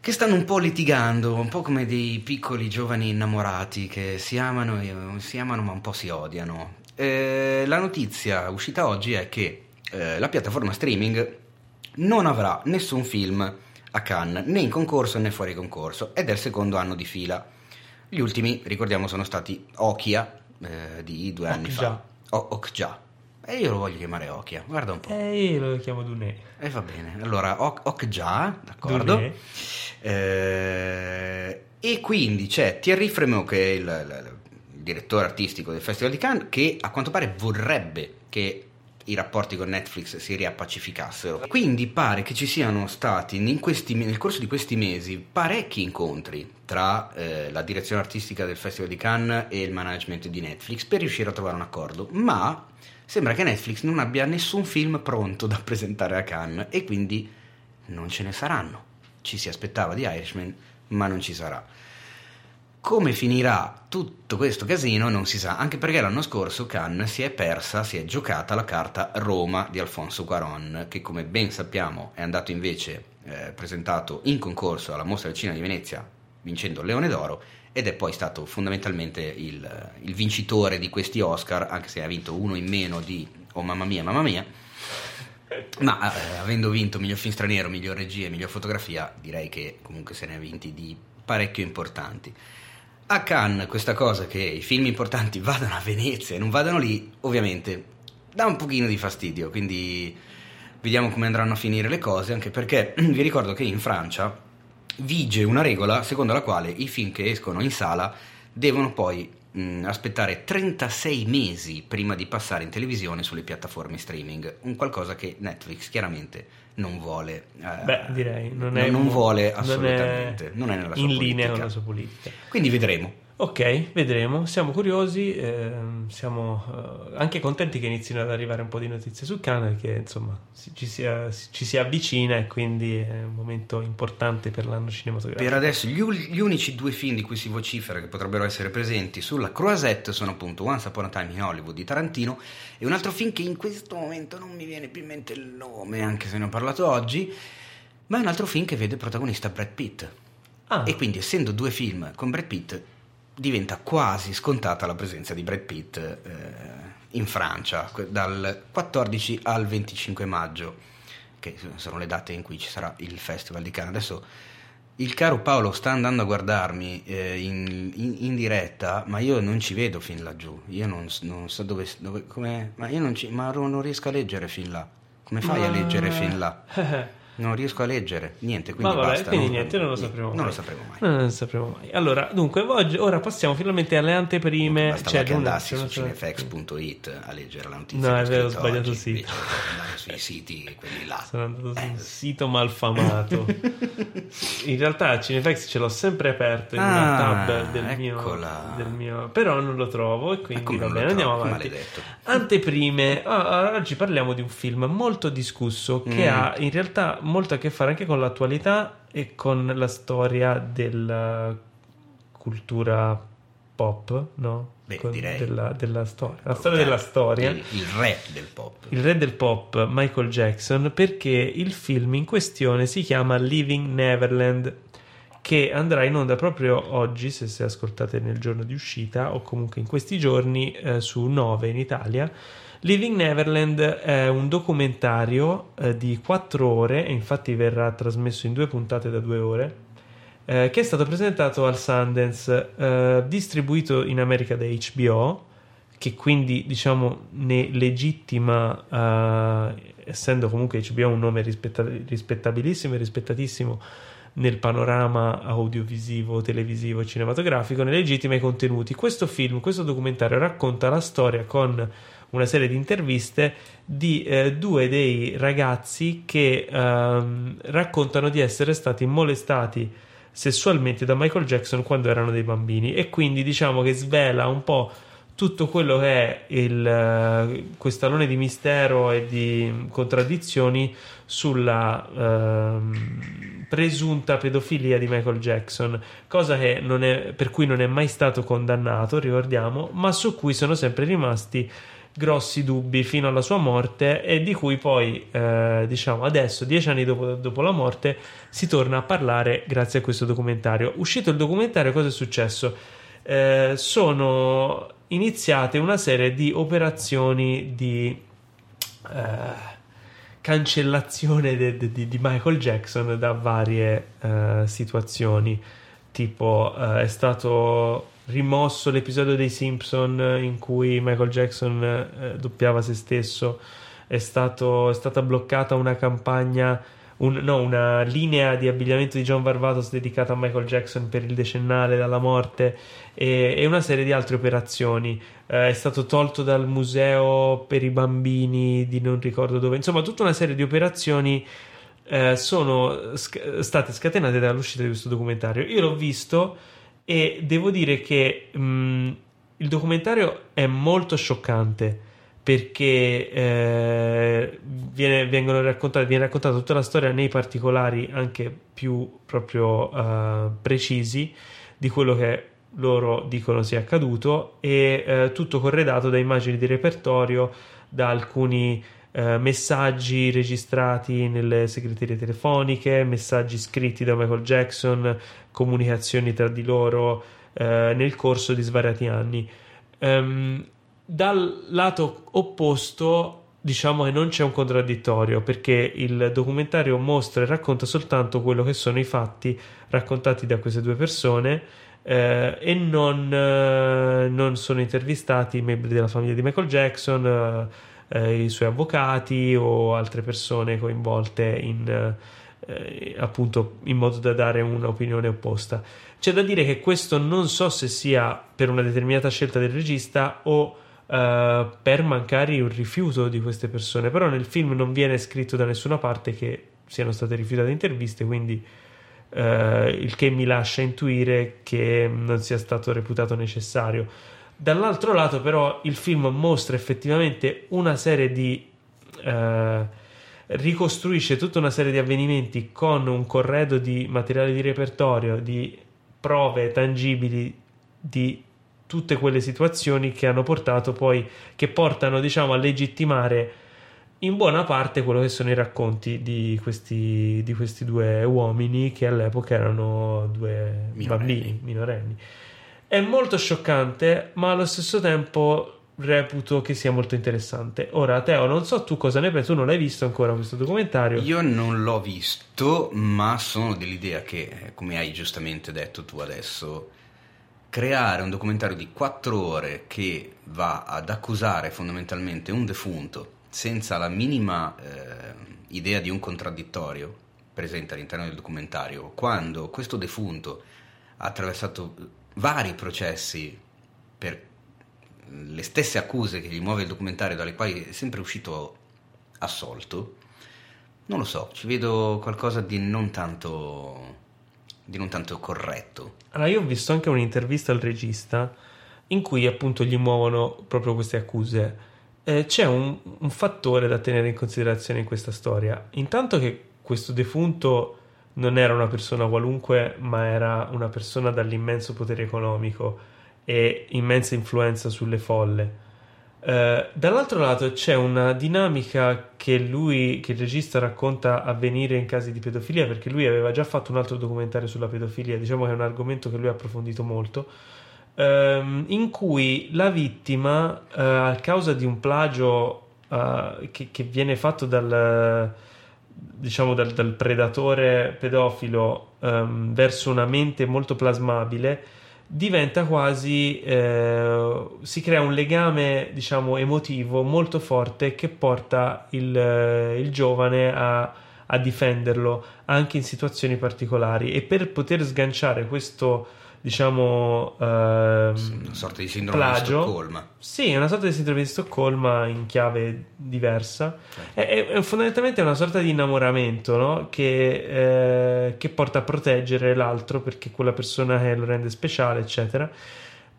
che stanno un po' litigando, un po' come dei piccoli giovani innamorati che si amano, si amano ma un po' si odiano. Eh, la notizia uscita oggi è che eh, la piattaforma streaming non avrà nessun film a Cannes, né in concorso né fuori concorso, ed è il secondo anno di fila. Gli ultimi, ricordiamo, sono stati Okia eh, di due anni Okja. fa. O- Okja. E io lo voglio chiamare Okia, guarda un po'. Eh, io lo chiamo Dunè. E va bene, allora Ok, Okja, d'accordo. Eh, e quindi c'è Thierry Fremont, che è il- il direttore artistico del Festival di Cannes, che a quanto pare vorrebbe che i rapporti con Netflix si riappacificassero. Quindi pare che ci siano stati questi- nel corso di questi mesi parecchi incontri tra eh, la direzione artistica del Festival di Cannes e il management di Netflix per riuscire a trovare un accordo, ma sembra che Netflix non abbia nessun film pronto da presentare a Cannes e quindi non ce ne saranno. Ci si aspettava di Irishman, ma non ci sarà. Come finirà tutto questo casino non si sa, anche perché l'anno scorso Cannes si è persa, si è giocata la carta Roma di Alfonso Cuaron, che come ben sappiamo è andato invece eh, presentato in concorso alla Mostra del Cinema di Venezia vincendo il Leone d'Oro ed è poi stato fondamentalmente il, il vincitore di questi Oscar, anche se ha vinto uno in meno di Oh mamma mia, mamma mia. Ma eh, avendo vinto miglior film straniero, miglior regia e miglior fotografia, direi che comunque se ne ha vinti di parecchio importanti. A Cannes questa cosa che i film importanti vadano a Venezia e non vadano lì, ovviamente dà un pochino di fastidio, quindi vediamo come andranno a finire le cose, anche perché vi ricordo che in Francia vige una regola secondo la quale i film che escono in sala devono poi mh, aspettare 36 mesi prima di passare in televisione sulle piattaforme streaming, un qualcosa che Netflix chiaramente non vuole. eh, Beh, direi, non, no- è non vuole non è assolutamente, non è nella sua in linea politica. con la sua politica. Quindi vedremo. Ok, vedremo, siamo curiosi, ehm, siamo eh, anche contenti che inizino ad arrivare un po' di notizie su Cannes, che insomma si- ci, si, ci si avvicina e quindi è un momento importante per l'anno cinematografico. Per adesso gli, gli unici due film di cui si vocifera che potrebbero essere presenti sulla Croisette sono appunto Once Upon a Time in Hollywood di Tarantino e un altro film che in questo momento non mi viene più in mente il nome, anche se ne ho parlato oggi, ma è un altro film che vede protagonista Brad Pitt. Ah, E quindi essendo due film con Brad Pitt diventa quasi scontata la presenza di Brad Pitt eh, in Francia dal 14 al 25 maggio, che sono le date in cui ci sarà il Festival di Cannes. Adesso il caro Paolo sta andando a guardarmi eh, in, in- in diretta, ma io non ci vedo fin laggiù. Io non, non so dove, dove ma io non, ci, ma non riesco a leggere fin là. Come fai a Ma- leggere fin là? Non riesco a leggere, niente, quindi Ma vabbè, basta. quindi non- niente, non lo sapremo mai. Non lo sapremo mai. Non lo sapremo mai. Allora, dunque, oggi- ora passiamo finalmente alle anteprime. Bastava Cioè, che andassi su cinefx.it a leggere la notizia. No, è vero, ho sbagliato oggi, sito. andare sui siti quelli là. Sono andato su Eh, un sito malfamato. In realtà Cinefx ce l'ho sempre aperto in una Ah, tab del mio, del mio- Però non lo trovo e quindi va bene, andiamo avanti. Maledetto. Anteprime, Ah, ah, oggi parliamo di un film molto discusso che Mm. ha in realtà molto a che fare anche con l'attualità e con la storia della cultura pop, no? Beh, Con- direi. Della, della storia. La storia della storia Il, il re del pop. il re del pop Michael Jackson perché il film in questione si chiama Living Neverland che andrà in onda proprio oggi se, se ascoltate nel giorno di uscita o comunque in questi giorni eh, su 9 in Italia Living Neverland è un documentario eh, di 4 ore e infatti verrà trasmesso in due puntate da 2 ore eh, che è stato presentato al Sundance eh, distribuito in America da HBO che quindi diciamo ne legittima eh, essendo comunque HBO un nome rispetta- rispettabilissimo e rispettatissimo nel panorama audiovisivo, televisivo cinematografico, ne legittima i contenuti. Questo film, questo documentario racconta la storia con una serie di interviste di eh, due dei ragazzi che ehm, raccontano di essere stati molestati sessualmente da Michael Jackson quando erano dei bambini. E quindi diciamo che svela un po' tutto quello che è il, eh, questo alone di mistero e di contraddizioni sulla ehm, presunta pedofilia di Michael Jackson, cosa è, per cui non è mai stato condannato, ricordiamo, ma su cui sono sempre rimasti grossi dubbi fino alla sua morte e di cui poi, eh, diciamo, adesso, dieci anni dopo, dopo, la morte, si torna a parlare grazie a questo documentario. Uscito il documentario, cosa è successo? Eh, sono iniziate una serie di operazioni di eh, cancellazione di Michael Jackson da varie eh, situazioni. Tipo, eh, è stato rimosso l'episodio dei Simpson in cui Michael Jackson eh, doppiava se stesso, è, stato, è stata bloccata una campagna un, no, una linea di abbigliamento di John Varvatos dedicata a Michael Jackson per il decennale dalla morte e, e una serie di altre operazioni. Eh, è stato tolto dal museo per i bambini di non ricordo dove, insomma, tutta una serie di operazioni. Eh, sono sc- state scatenate dall'uscita di questo documentario. Io l'ho visto e devo dire che mh, il documentario è molto scioccante perché eh, viene, viene raccontata tutta la storia nei particolari anche più proprio uh, precisi di quello che loro dicono sia accaduto e uh, tutto corredato da immagini di repertorio da alcuni uh, messaggi registrati nelle segreterie telefoniche messaggi scritti da Michael Jackson comunicazioni tra di loro nel corso di svariati anni. Um, dal lato opposto diciamo che non c'è un contraddittorio perché il documentario mostra e racconta soltanto quello che sono i fatti raccontati da queste due persone eh, e non, eh, non, sono intervistati i membri della famiglia di Michael Jackson, eh, eh i suoi avvocati o altre persone coinvolte in, eh, appunto in modo da dare un'opinione opposta. C'è da dire che questo non so se sia per una determinata scelta del regista o uh, per mancare un rifiuto di queste persone. Però nel film non viene scritto da nessuna parte che siano state rifiutate interviste, quindi uh, il che mi lascia intuire che non sia stato reputato necessario. Dall'altro lato, però, il film mostra effettivamente una serie di. Uh, ricostruisce tutta una serie di avvenimenti con un corredo di materiale di repertorio, di prove tangibili di tutte quelle situazioni che hanno portato poi, che portano diciamo a legittimare in buona parte quello che sono i racconti di questi, di questi due uomini che all'epoca erano due minorenni. bambini minorenni. È molto scioccante, ma allo stesso tempo reputo che sia molto interessante. Ora, Teo, non so tu cosa ne pensi, tu non l'hai visto ancora questo documentario? Io non l'ho visto, ma sono dell'idea che, come hai giustamente detto tu adesso, creare un documentario di quattro ore che va ad accusare fondamentalmente un defunto senza la minima eh, idea di un contraddittorio presente all'interno del documentario, quando questo defunto ha attraversato vari processi per le stesse accuse che gli muove il documentario, dalle quali è sempre uscito assolto, non lo so, ci vedo qualcosa di non tanto di non tanto corretto. Allora, io ho visto anche un'intervista al regista in cui appunto gli muovono proprio queste accuse. Eh, c'è un, un, fattore da tenere in considerazione in questa storia. Intanto che questo defunto non era una persona qualunque, ma era una persona dall'immenso potere economico e immensa influenza sulle folle. Eh, dall'altro lato c'è una dinamica che lui, che il regista racconta avvenire in casi di pedofilia, perché lui aveva già fatto un altro documentario sulla pedofilia, diciamo che è un argomento che lui ha approfondito molto, ehm, in cui la vittima, eh, a causa di un plagio eh, che, che, viene fatto dal, diciamo, dal, dal predatore pedofilo ehm, verso una mente molto plasmabile, diventa quasi eh, si crea un legame diciamo emotivo molto forte che porta il, eh, il giovane a, a, difenderlo anche in situazioni particolari. E per poter sganciare questo diciamo, ehm, Una sorta di sindrome di plagio. Stoccolma. Sì, è una sorta di sindrome di Stoccolma in chiave diversa. Certo. È, è- fondamentalmente una sorta di innamoramento, no? Che, eh, che porta a proteggere l'altro perché quella persona che lo rende speciale, eccetera.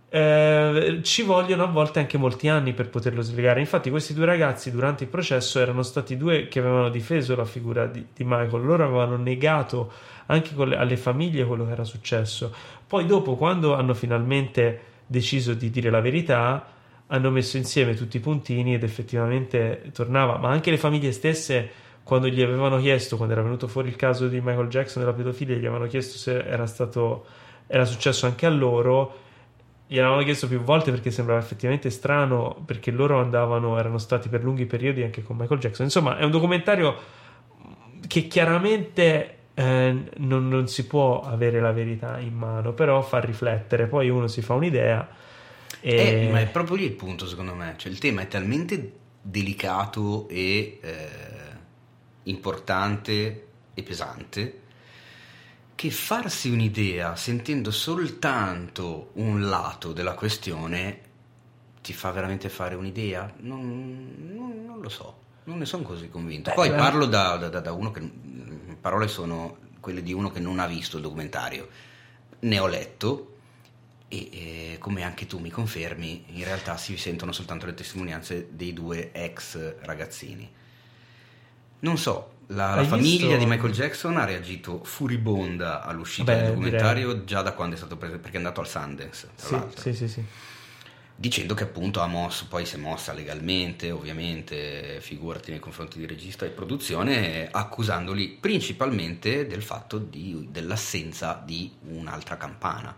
Eh, ci vogliono a volte anche molti anni per poterlo slegare. Infatti, questi due ragazzi durante il processo erano stati due che avevano difeso la figura di, di Michael. Loro avevano negato anche le- alle famiglie quello che era successo. Poi, dopo, quando hanno finalmente deciso di dire la verità, hanno messo insieme tutti i puntini ed effettivamente tornava. Ma anche le famiglie stesse, quando gli avevano chiesto, quando era venuto fuori il caso di Michael Jackson della pedofilia, gli avevano chiesto se era stato era successo anche a loro. Gli avevano chiesto più volte perché sembrava effettivamente strano, perché loro andavano, erano stati per lunghi periodi anche con Michael Jackson. Insomma, è un documentario che chiaramente eh, non, non si può avere la verità in mano, però fa riflettere. Poi uno si fa un'idea. E... Eh, ma è proprio lì il punto, secondo me. Cioè, il tema è talmente delicato e eh, importante e pesante che farsi un'idea sentendo soltanto un lato della questione ti fa veramente fare un'idea? Non, non- non lo so, non ne sono così convinto. Beh, Poi beh. parlo da, da- da uno che, le parole sono quelle di uno che non ha visto il documentario. Ne ho letto e eh, come anche tu mi confermi, in realtà si sentono soltanto le testimonianze dei due ex ragazzini. Non so, la, la famiglia visto- di Michael Jackson ha reagito furibonda all'uscita Beh, del documentario già da quando è stato preso, perché è andato al Sundance, tra Sì, l'altro sì, sì, sì. Dicendo che appunto ha mosso, poi si è mossa legalmente, ovviamente, figurati nei confronti di regista e produzione, accusandoli principalmente del fatto di- dell'assenza di un'altra campana,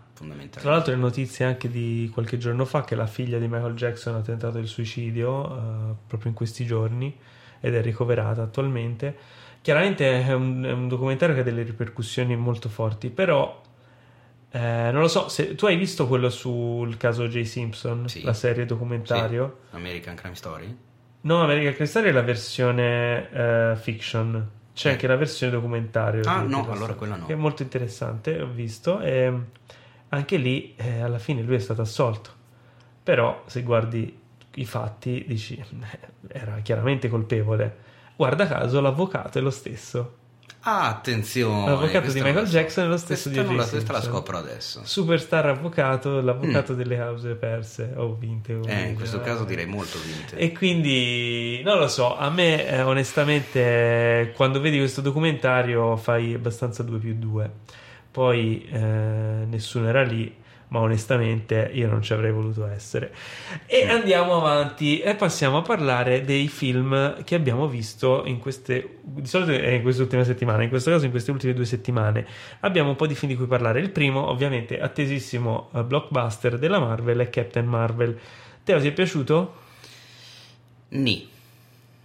Tra l'altro, le notizie anche di qualche giorno fa che la figlia di Michael Jackson ha tentato il suicidio eh, proprio in questi giorni ed è ricoverata attualmente. Chiaramente è un, è un documentario che ha delle ripercussioni molto forti, però eh, non lo so, se tu hai visto quello sul caso J. Simpson, Sì. la serie documentario? American Crime Story? No, American Crime Story è la versione eh, fiction. C'è Eh. anche la versione documentario. Ah, no, allora quella no. Che è molto interessante, ho visto. E anche lì, eh, alla fine, lui è stato assolto. Però, se guardi i fatti, dici, era chiaramente colpevole. Guarda caso, l'avvocato è lo stesso. Ah, attenzione! L'avvocato di Michael la. Jackson è lo stesso Questa di la- Questa la scopro adesso. Superstar avvocato, l'avvocato Mm. delle cause perse o vinte. o Eh, in questo caso direi molto vinte. E quindi non lo so, a me eh, onestamente quando vedi questo documentario fai abbastanza 2 più 2. Poi eh, nessuno era lì, ma onestamente io non ci avrei voluto essere. E andiamo avanti e passiamo a parlare dei film che abbiamo visto in queste di solito è in queste ultime settimane, in questo caso in queste ultime due settimane. Abbiamo un po' di film di cui parlare. Il primo, ovviamente, attesissimo eh, blockbuster della Marvel è Captain Marvel. Teo, ti è piaciuto? Ni.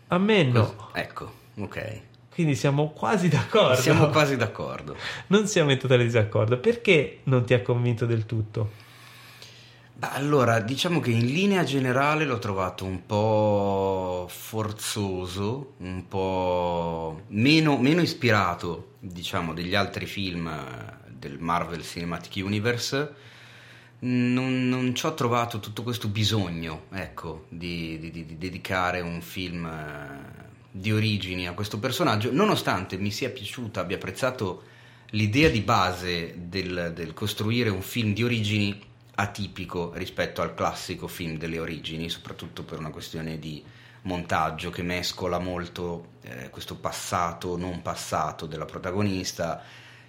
A me no. Cos- Ecco, ok. Quindi siamo quasi d'accordo. Siamo quasi d'accordo. Non siamo in totale disaccordo. Perché non ti ha convinto del tutto? Beh, allora, diciamo che in linea generale l'ho trovato un po' forzoso, un po' meno, meno ispirato, diciamo, degli altri film del Marvel Cinematic Universe. Non, non ci ho trovato tutto questo bisogno, ecco, di, di- di- di dedicare un film di origini a questo personaggio, nonostante mi sia piaciuta, abbia apprezzato l'idea di base del, del costruire un film di origini atipico rispetto al classico film delle origini, soprattutto per una questione di montaggio che mescola molto eh, questo passato non passato della protagonista,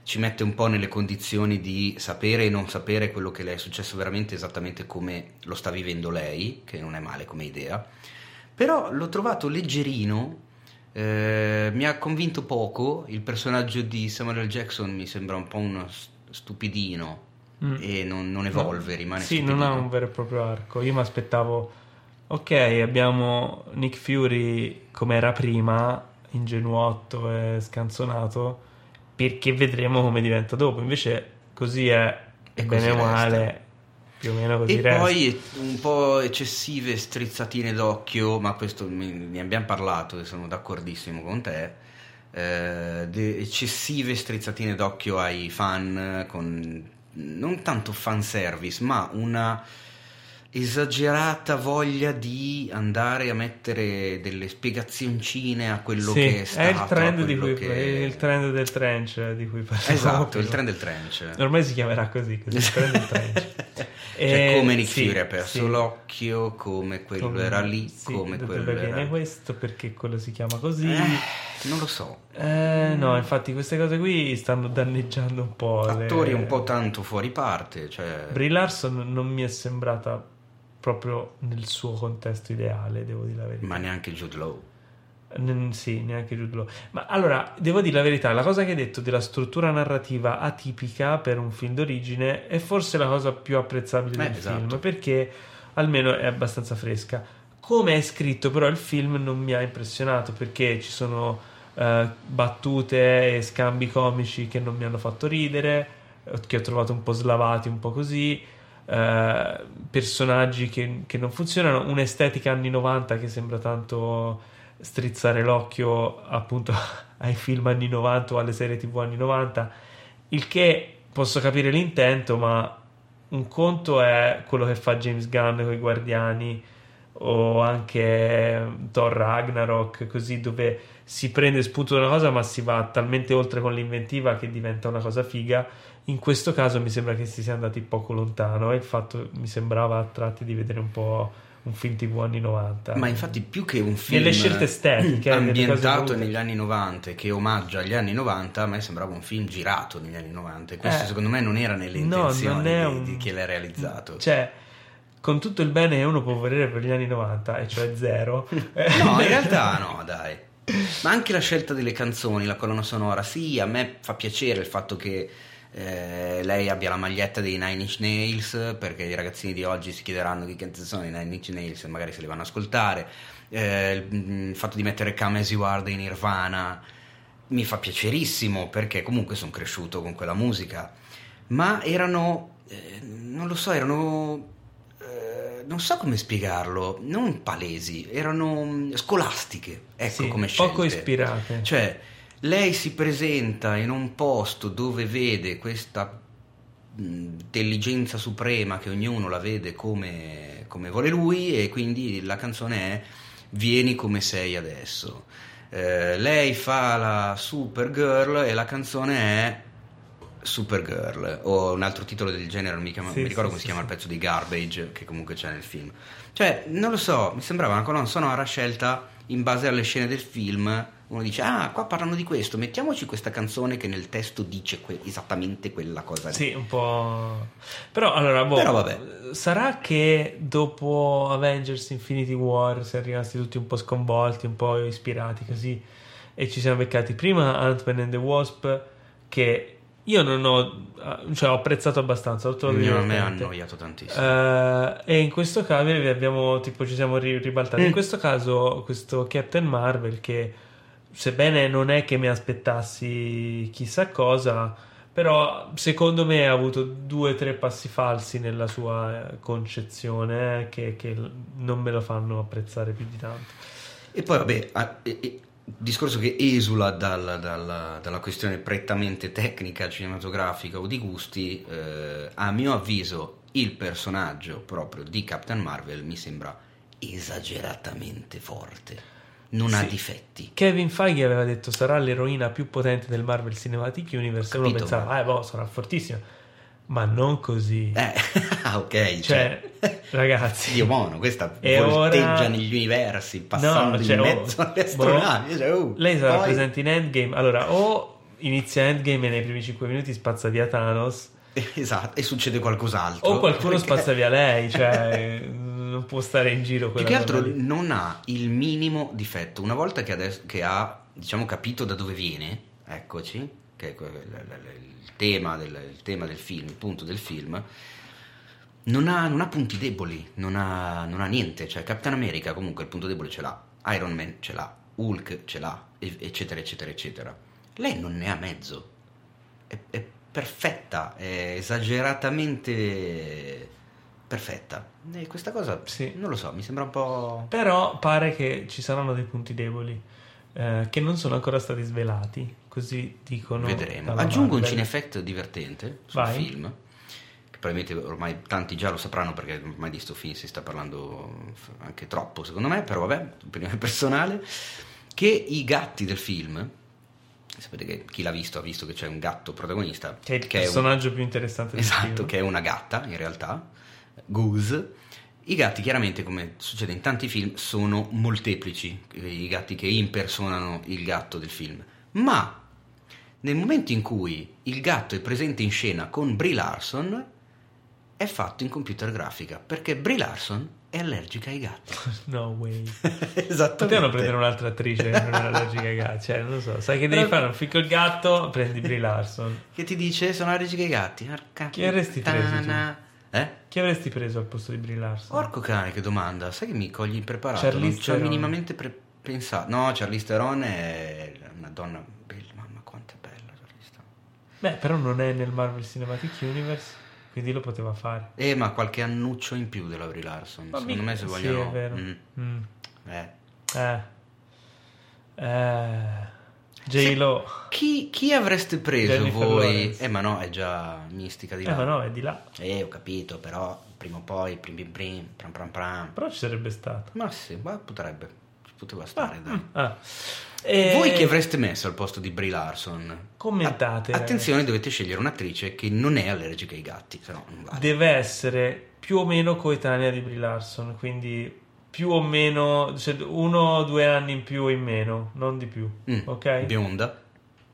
ci mette un po' nelle condizioni di sapere e non sapere quello che le è successo veramente esattamente come lo sta vivendo lei, che non è male come idea. Però l'ho trovato leggerino, eh, mi ha convinto poco, il personaggio di Samuel. Jackson mi sembra un po' uno st- stupidino Mm. e non, non evolve, rimane Sì, stupidino. non ha un vero e proprio arco. Io mi aspettavo, ok, abbiamo Nick Fury come era prima, ingenuotto e scanzonato, perché vedremo come diventa dopo. Invece così è, E bene o male, più o meno così E resta. poi un po' eccessive strizzatine d'occhio, ma questo ne abbiamo parlato e sono d'accordissimo con te. eh, eccessive strizzatine d'occhio ai fan con non tanto fanservice, ma una esagerata voglia di andare a mettere delle spiegazioncine a quello Sì, che è stato. è il trend, di cui, che- il trend del trench di cui parlavamo Esatto, il trend del trench. Ormai si chiamerà così, così il trend del trench. Cioè, Eh, come Nick sì, Fury ha perso sì. l'occhio, come quello Come- era lì, sì, come quello era... viene questo, perché quello si chiama così. Eh, non lo so. Eh, no, infatti queste cose qui stanno danneggiando un po'. le- Attori un po' tanto fuori parte, cioè... Brie Larson non mi è sembrata proprio nel suo contesto ideale, devo dire la verità. Ma neanche Jude Law. N- sì, neanche Jude Law. Ma allora, devo dire la verità, la cosa che hai detto della struttura narrativa atipica per un film d'origine è forse la cosa più apprezzabile Eh, del esatto. film, perché almeno è abbastanza fresca. Come è scritto, però, il film non mi ha impressionato perché ci sono eh, battute e scambi comici che non mi hanno fatto ridere, eh, che ho trovato un po' slavati, un po' così. Eh, personaggi che, che non funzionano, un'estetica anni 90 che sembra tanto strizzare l'occhio appunto ai film anni 90 o alle serie tv anni 90 il che posso capire l'intento ma un conto è quello che fa James Gunn con i Guardiani o anche Thor Ragnarok così dove si prende spunto da una cosa ma si va talmente oltre con l'inventiva che diventa una cosa figa in questo caso mi sembra che si sia andati poco lontano e il fatto mi sembrava a tratti di vedere un po' un film tv anni 90 Ma infatti più che un film Nelle scelte estetiche, ambientato negli anni 90 e che omaggia gli anni 90, a me sembrava un film girato negli anni 90 e questo Eh, secondo me non era nelle no, intenzioni non è di, un- di chi l'ha realizzato. cioè con tutto il bene che uno può volere per gli anni 90 e cioè zero. No, in realtà no, dai. Ma anche la scelta delle canzoni, la colonna sonora, sì, a me fa piacere il fatto che eh, lei abbia la maglietta dei Nine Inch Nails, perché i ragazzini di oggi si chiederanno che canzoni sono i Nine Inch Nails e magari se li vanno ad ascoltare. Eh, il, fatto di mettere Come As You Are dei Nirvana mi fa piacerissimo, perché comunque sono cresciuto con quella musica. Ma erano, eh, non lo so, erano eh, non so come spiegarlo, non palesi, erano scolastiche, ecco Sì, come scelte. poco ispirate Cioè, lei si presenta in un posto dove vede questa intelligenza suprema che ognuno la vede come, come vuole lui e quindi la canzone è Vieni come sei adesso. Eh, lei fa la Supergirl e la canzone è Supergirl o un altro titolo del genere, non mi, chiama- Sì, mi ricordo sì, come si sì, chiama sì. il pezzo di Garbage che comunque c'è nel film. Cioè, non lo so, mi sembrava una colonna sonora scelta in base alle scene del film. Uno dice, ah, qua parlano di questo, mettiamoci questa canzone che nel testo dice que- esattamente quella cosa. lì." Sì, un po'. Però allora, boh, Però vabbè. sarà che dopo Avengers Infinity War siamo rimasti tutti un po' sconvolti, un po' ispirati così e ci siamo beccati prima Ant-Man and the Wasp che io non ho cioè ho apprezzato abbastanza, trovato Io- a me ha annoiato tantissimo. Eh, e in questo caso abbiamo tipo ci siamo ri- ribaltati. Mm. In questo caso, questo Captain Marvel, che sebbene non è che mi aspettassi chissà cosa, però secondo me ha avuto due o tre passi falsi nella sua eh, concezione eh, che, che non me lo fanno apprezzare più di tanto. E poi, vabbè, discorso che esula dal- dalla- dalla questione prettamente tecnica, cinematografica o di gusti, eh, a mio avviso il personaggio proprio di Captain Marvel mi sembra esageratamente forte. Non ha Sì. difetti. Kevin Feige aveva detto sarà l'eroina più potente del Marvel Cinematic Universe e uno pensava, ma- eh boh, sarà fortissima. Ma non così. Eh, ah, ok. Cioè, ragazzi, Dio buono, questa E volteggia ora- negli universi, passando cioè, in oh, mezzo alle boh, astronavi. cioè, oh, lei sarà poi- presente in Endgame. Allora, o inizia Endgame e nei primi 5 minuti spazza via Thanos, Esatto, e succede qualcos'altro. o qualcuno Perché- spazza via lei. Cioè, non può stare in giro Più quella che altro lì. non ha il minimo difetto. Una volta che, adesso, che ha diciamo, capito da dove viene, eccoci, che è il, tema del, il tema del film, il punto del film, non ha, non ha punti deboli, non ha, non ha niente. Cioè, Captain America comunque il punto debole ce l'ha, Iron Man ce l'ha, Hulk ce l'ha, eccetera, eccetera, eccetera. Lei non ne ha mezzo. È, è perfetta, è esageratamente perfetta. E questa cosa, Sì. non lo so, mi sembra un po'... Però pare che ci saranno dei punti deboli eh, che non sono ancora stati svelati. Così dicono. Vedremo. Aggiungo un Marvel. cinefect divertente sul Vai. film. probabilmente ormai tanti già lo sapranno perché ormai di sto film si sta parlando anche troppo secondo me, però vabbè, opinione personale, che i gatti del film, sapete che chi l'ha visto ha visto che c'è un gatto protagonista, Che è il che è un- personaggio più interessante del Esatto, film. che è una gatta in realtà, Goose. I gatti chiaramente, come succede in tanti film, sono molteplici, i gatti che impersonano il gatto del film. Ma nel momento in cui il gatto è presente in scena con Brie Larson, è fatto in computer grafica, perché Brie Larson è allergica ai gatti. No way. Esattamente. Potevano prendere un'altra attrice che non è allergica ai gatti. Cioè, non lo so. Sai che devi fare un fico il gatto, prendi Brie Larson. Che ti dice sono allergica ai gatti. Porca Chi avresti preso. Eh? Chi avresti preso al posto di Brie Larson? Porco cane, che domanda. Sai che mi cogli impreparato? Charlize non ci ho minimamente pre- pensato. No, Charlize Theron è una donna bella. Mamma, quanto è bella Charlize Theron. Beh, però non è nel Marvel Cinematic Universe, quindi lo poteva fare. Eh, ma qualche annuccio in più della Brie Larson. Ma Secondo mica- me se sì, vogliono... è vero. Mm, Mm. eh. Eh. Eh. J-Lo. Chi, chi avreste preso Jennifer voi? Lawrence. Eh, ma no, è già mistica di Eh, là. ma no, è di là. Eh, ho capito, però prima o poi, prim prim prim, pram pram pram. Però ci sarebbe stato. Ma sì, ma potrebbe. Ci poteva stare, dai. Ah. E- Voi chi avreste messo al posto di Brie Larson? Commentate. A- attenzione, dovete scegliere un'attrice che non è allergica ai gatti, se no non vale. Deve essere più o meno coetanea di Brie Larson, quindi più o meno, uno o due anni in più o in meno, non di più. Mm, ok? Bionda,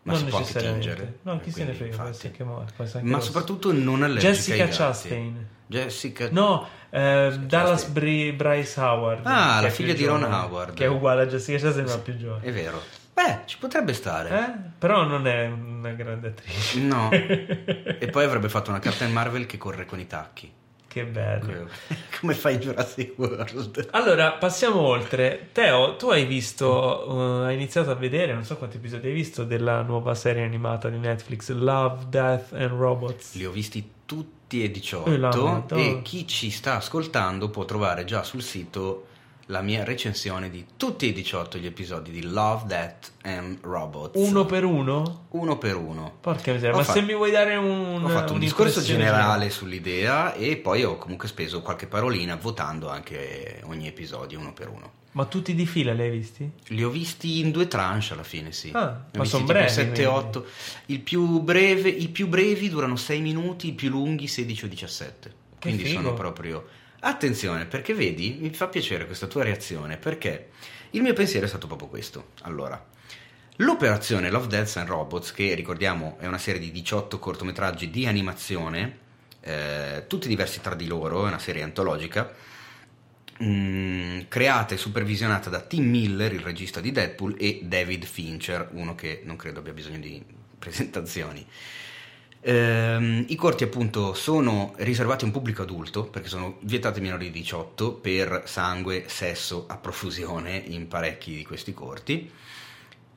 ma non si può tingere. No, chi se ne frega, anche Ma rosso. soprattutto non allergica Jessica. Chastain. Jessica... No, eh, Dallas. Bri- Bryce Howard. Ah, la figlia di Ron giovane, Howard. Che è uguale a Jessica Chastain, ma più giovane. È vero. Beh, ci potrebbe stare. Eh? Però non è una grande attrice. No. e poi avrebbe fatto una Captain Marvel che corre con i tacchi. Che bello. Come fai Jurassic World? Allora, passiamo oltre. Teo, tu hai visto, uh, hai iniziato a vedere, non so quanti episodi hai visto, della nuova serie animata di Netflix, Love, Death and Robots. Li ho visti tutti e Eh, la 18 Madonna. e chi ci sta ascoltando può trovare già sul sito la mia recensione di tutti e 18 gli episodi di Love, Death and Robots. Uno per uno? Uno per uno. Porca miseria, Ho ma fa- se mi vuoi dare un... Ho fatto un discorso generale sull'idea e poi ho comunque speso qualche parolina votando anche ogni episodio uno per uno. Ma tutti di fila li hai visti? Li ho visti in due tranche alla fine, sì. Ah, ma visti son tipo brevi, 7 quindi. 8. Il più breve, i più brevi durano 6 minuti, i più lunghi 16 o 17. Quindi figo. sono proprio Attenzione, perché vedi, mi fa piacere questa tua reazione, perché il mio pensiero è stato proprio questo. Allora, l'operazione Love, Death and Robots, che ricordiamo è una serie di 18 cortometraggi di animazione, eh, tutti diversi tra di loro, è una serie antologica, mm, creata e supervisionata da Tim Miller, il regista di Deadpool, e David Fincher, uno che non credo abbia bisogno di presentazioni. Ehm, I corti appunto sono riservati a un pubblico adulto perché sono vietati ai minori di 18 per sangue, sesso a profusione in parecchi di questi corti.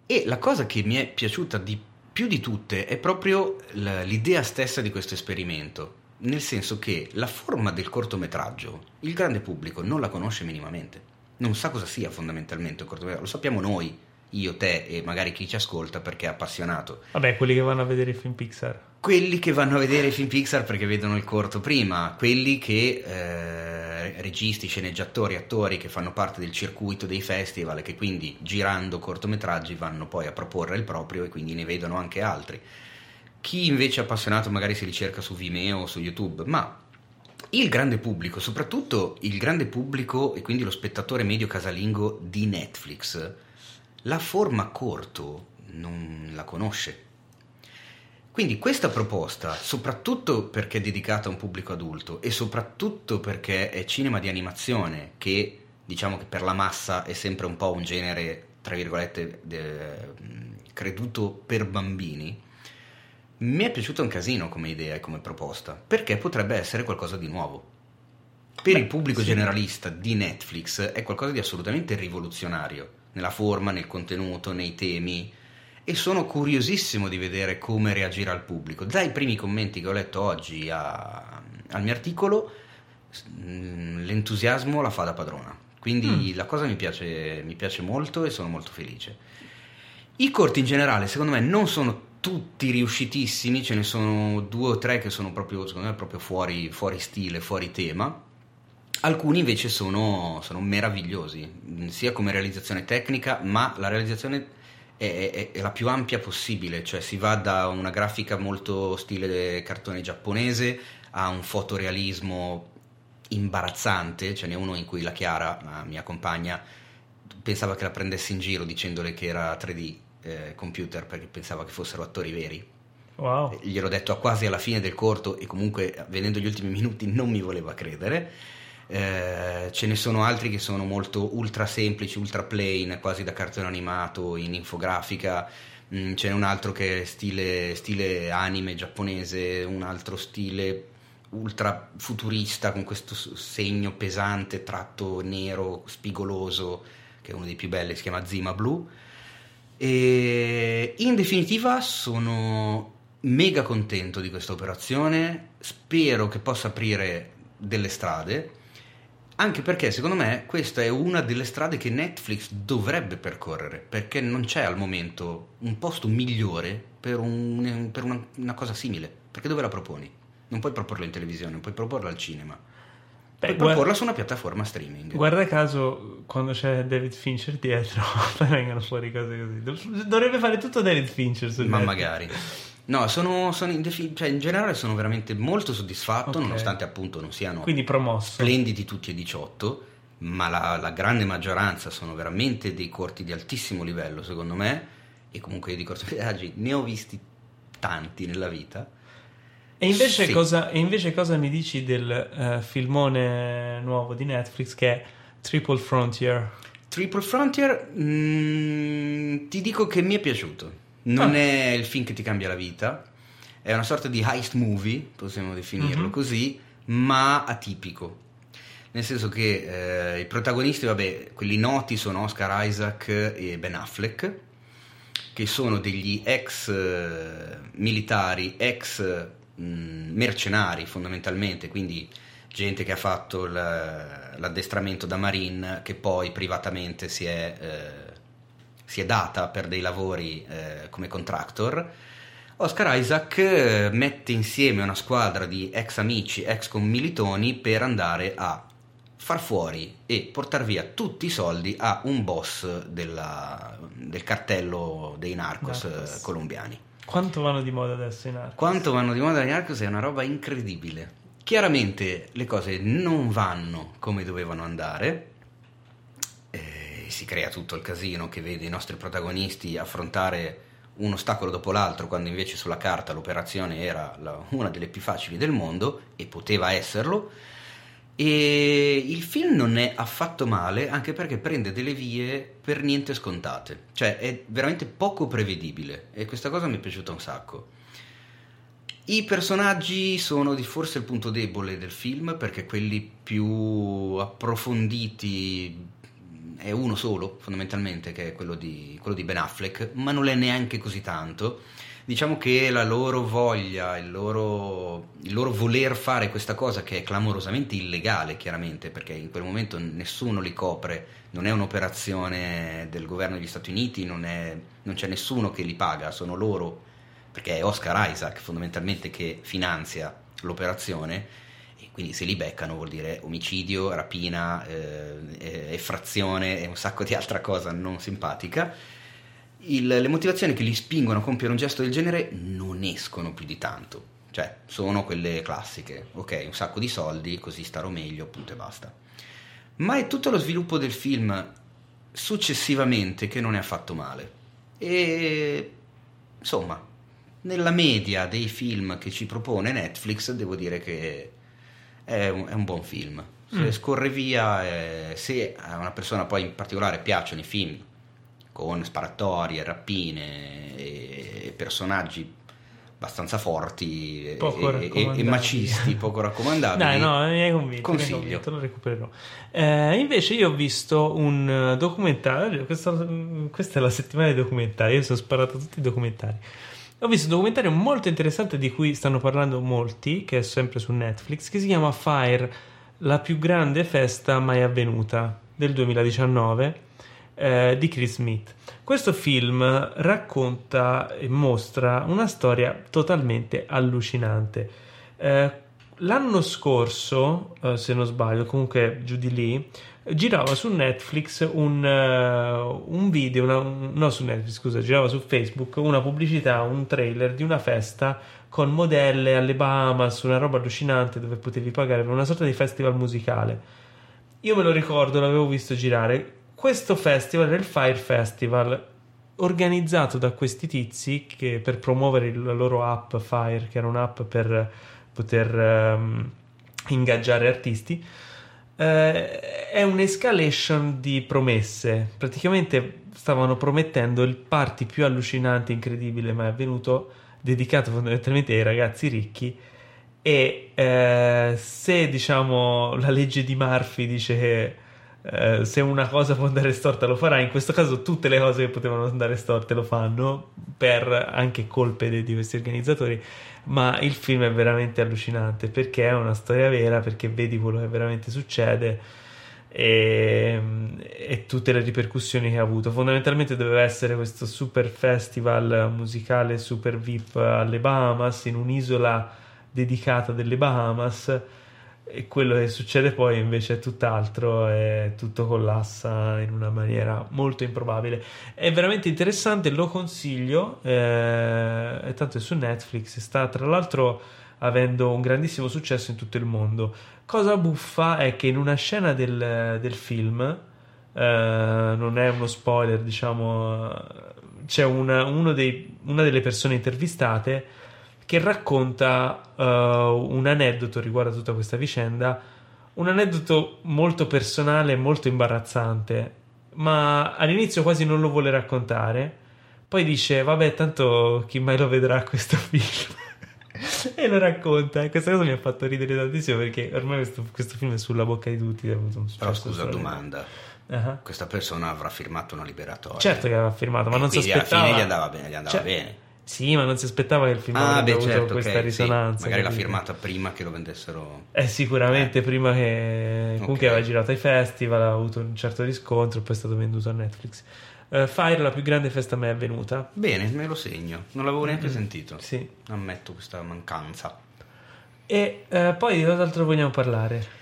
E la cosa che mi è piaciuta di più di tutte è proprio l'idea stessa di questo esperimento, nel senso che la forma del cortometraggio il grande pubblico non la conosce minimamente, non sa cosa sia fondamentalmente un cortometraggio, lo sappiamo noi, io, te e magari chi ci ascolta perché è appassionato. Vabbè, quelli che vanno a vedere i film Pixar. Quelli che vanno a vedere i film Pixar perché vedono il corto prima, quelli che eh, registi, sceneggiatori, attori che fanno parte del circuito dei festival e che quindi girando cortometraggi vanno poi a proporre il proprio e quindi ne vedono anche altri. Chi invece è appassionato magari si ricerca su Vimeo o su YouTube, ma il grande pubblico, soprattutto il grande pubblico e quindi lo spettatore medio casalingo di Netflix, la forma corto non la conosce. Quindi questa proposta, soprattutto perché è dedicata a un pubblico adulto e soprattutto perché è cinema di animazione, che diciamo che per la massa è sempre un po' un genere, tra virgolette, de- creduto per bambini, mi è piaciuto un casino come idea e come proposta, perché potrebbe essere qualcosa di nuovo. Per Beh, il pubblico sì. generalista di Netflix è qualcosa di assolutamente rivoluzionario, nella forma, nel contenuto, nei temi, e sono curiosissimo di vedere come reagirà il pubblico. Dai primi commenti che ho letto oggi a- al mio articolo, mh, l'entusiasmo la fa da padrona. Quindi la cosa mi piace, mi piace molto e sono molto felice. I corti in generale, secondo me, non sono tutti riuscitissimi, ce ne sono due o tre che sono proprio, secondo me, proprio fuori, fuori stile, fuori tema. Alcuni invece sono, sono meravigliosi, sia come realizzazione tecnica, ma la realizzazione è, è- è la più ampia possibile, cioè si va da una grafica molto stile cartone giapponese a un fotorealismo imbarazzante, ce n'è uno in cui la Chiara, la mia compagna, pensava che la prendessi in giro dicendole che era 3D eh, computer perché pensava che fossero attori veri. Wow. Gliel'ho detto quasi alla fine del corto e comunque vedendo gli ultimi minuti non mi voleva credere. Eh, ce ne sono altri che sono molto ultra semplici, ultra plain, quasi da cartone animato in infografica. Mm, ce n'è un altro che è stile, stile anime giapponese, un altro stile ultra futurista con questo segno pesante, tratto nero, spigoloso, che è uno dei più belli, si chiama Zima Blue. E in definitiva sono mega contento di questa operazione, spero che possa aprire delle strade, anche perché secondo me questa è una delle strade che Netflix dovrebbe percorrere, perché non c'è al momento un posto migliore per, un- per una, una cosa simile, perché dove la proponi? Non puoi proporla in televisione, non puoi proporla al cinema, Beh, puoi guarda- proporla su una piattaforma streaming. Guarda caso, quando c'è David Fincher dietro, poi vengono fuori cose così. Dov- Dovrebbe fare tutto David Fincher su Ma Netflix. magari. No, sono, sono in, defi- cioè, in generale sono veramente molto soddisfatto, Ok. nonostante appunto non siano splendidi tutti e 18, ma la, la grande maggioranza sono veramente dei corti di altissimo livello, secondo me, e comunque io di cortometraggi ne ho visti tanti nella vita. E invece, Sì. cosa, e invece cosa mi dici del eh, filmone nuovo di Netflix che è Triple Frontier? Triple Frontier, mm, ti dico che mi è piaciuto. Non Ah. è il film che ti cambia la vita, è una sorta di heist movie, possiamo definirlo Mhm. così, ma atipico. Nel senso che eh, i protagonisti, vabbè, quelli noti sono Oscar Isaac e Ben Affleck, che sono degli ex eh, militari, ex mh, mercenari fondamentalmente, quindi gente che ha fatto l'addestramento da Marine, che poi privatamente si è, eh, si è data per dei lavori eh, come contractor. Oscar Isaac eh, mette insieme una squadra di ex amici, ex commilitoni per andare a far fuori e portare via tutti i soldi a un boss della- del cartello dei narcos, Narcos. eh, colombiani. Quanto vanno di moda adesso in arte? Quanto vanno di moda i narcos è una roba incredibile. Chiaramente le cose non vanno come dovevano andare, e si crea tutto il casino che vede i nostri protagonisti affrontare un ostacolo dopo l'altro, quando invece sulla carta l'operazione era la- una delle più facili del mondo e poteva esserlo. E il film non è affatto male, anche perché prende delle vie per niente scontate, cioè è veramente poco prevedibile e questa cosa mi è piaciuta un sacco. I personaggi sono di forse il punto debole del film perché quelli più approfonditi è uno solo fondamentalmente che è quello di, quello di Ben Affleck, ma non è neanche così tanto. Diciamo che la loro voglia, il loro, il loro voler fare questa cosa che è clamorosamente illegale chiaramente perché in quel momento nessuno li copre, non è un'operazione del governo degli Stati Uniti, non, è- non c'è nessuno che li paga, sono loro perché è Oscar Isaac fondamentalmente che finanzia l'operazione quindi se li beccano vuol dire omicidio, rapina, eh, eh, effrazione e un sacco di altra cosa non simpatica. Il- le motivazioni che li spingono a compiere un gesto del genere non escono più di tanto, cioè sono quelle classiche, ok, un sacco di soldi, così starò meglio, punto e basta. Ma è tutto lo sviluppo del film successivamente che non è affatto male. E insomma, nella media dei film che ci propone Netflix, devo dire che è un, è un buon film. Se Mm. scorre via, eh, se a una persona poi in particolare piacciono i film con sparatorie, rapine e personaggi abbastanza forti e- e, e- macisti, poco raccomandabili. Dai, no, mi hai convinto. mi hai Consiglio. convinto, lo recupererò. Eh, invece, io ho visto un eh, documentario. Questa, questa è la settimana dei documentari. Io sono sparato tutti i documentari. Ho visto un documentario molto interessante di cui stanno parlando molti, che è sempre su Netflix, che si chiama Fire, la più grande festa mai avvenuta del 2019. eh, di Chris Smith. Questo film racconta e mostra una storia totalmente allucinante. Eh, l'anno scorso, eh, se non sbaglio, comunque giù di lì, girava su Netflix un, uh, un video, una, no su Netflix, scusa, girava su Facebook una pubblicità, un trailer di una festa con modelle alle Bahamas, una roba allucinante dove potevi pagare una sorta di festival musicale. Io me lo ricordo, l'avevo visto girare. Questo festival era il Fire Festival, organizzato da questi tizi che per promuovere la loro app Fire, che era un'app per poter um, ingaggiare artisti eh, è un'escalation di promesse. Praticamente stavano promettendo il party più allucinante, incredibile, mai avvenuto, dedicato fondamentalmente ai ragazzi ricchi. E eh, se diciamo la legge di Murphy dice che eh, se una cosa può andare storta lo farà, in questo caso tutte le cose che potevano andare storte lo fanno per anche colpe di, di questi organizzatori ma il film è veramente allucinante perché è una storia vera, perché vedi quello che veramente succede e, e, tutte le ripercussioni che ha avuto. Fondamentalmente doveva essere questo super festival musicale super VIP alle Bahamas, in un'isola dedicata delle Bahamas e quello che succede poi invece è tutt'altro e tutto collassa in una maniera molto improbabile. È veramente interessante lo consiglio eh, tanto è su Netflix sta tra l'altro avendo un grandissimo successo in tutto il mondo. Cosa buffa è che in una scena del, del film eh, non è uno spoiler diciamo c'è una, dei, una delle persone intervistate che racconta uh, un aneddoto riguardo a tutta questa vicenda, un aneddoto molto personale e molto imbarazzante, ma all'inizio quasi non lo vuole raccontare, poi dice vabbè tanto chi mai lo vedrà questo film. e lo racconta. E questa cosa mi ha fatto ridere tantissimo perché ormai questo, questo film è sulla bocca di tutti però scusa domanda. Uh-huh. questa persona avrà firmato una liberatoria? Certo che aveva firmato ma non si aspettava alla fine gli andava bene, gli andava cioè, bene sì, ma non si aspettava che il film ah, avrebbe beh, avuto certo, questa okay, risonanza. Sì. Magari l'ha firmata prima che lo vendessero. Eh, sicuramente eh. prima che. Comunque okay. aveva girato ai festival, ha avuto un certo riscontro, poi è stato venduto a Netflix. Uh, Fire, la più grande festa a me è venuta. Bene, me lo segno. Non l'avevo neanche mm-hmm. sentito. Sì. Ammetto questa mancanza. E uh, poi di cos'altro vogliamo parlare?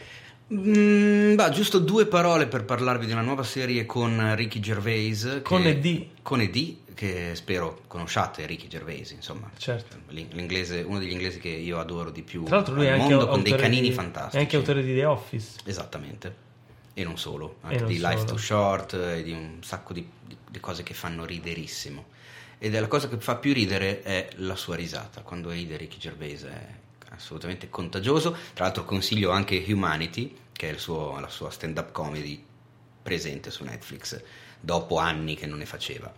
Mm, bah, giusto due parole per parlarvi di una nuova serie con Ricky Gervais. Con Ed. Con Ed, che spero conosciate, Ricky Gervais, insomma. Certo. L'inglese, uno degli inglesi che io adoro di più Tra l'altro lui è mondo, anche con dei canini di, fantastici. È anche autore di The Office. Esattamente. E non solo, anche non di solo. Life Too Short e di un sacco di, di, di cose che fanno riderissimo. Ed è la cosa che fa più ridere è la sua risata. Quando ride Ricky Gervais è assolutamente contagioso. Tra l'altro consiglio anche Humanity, che è suo, la sua stand-up comedy presente su Netflix, dopo anni che non ne faceva.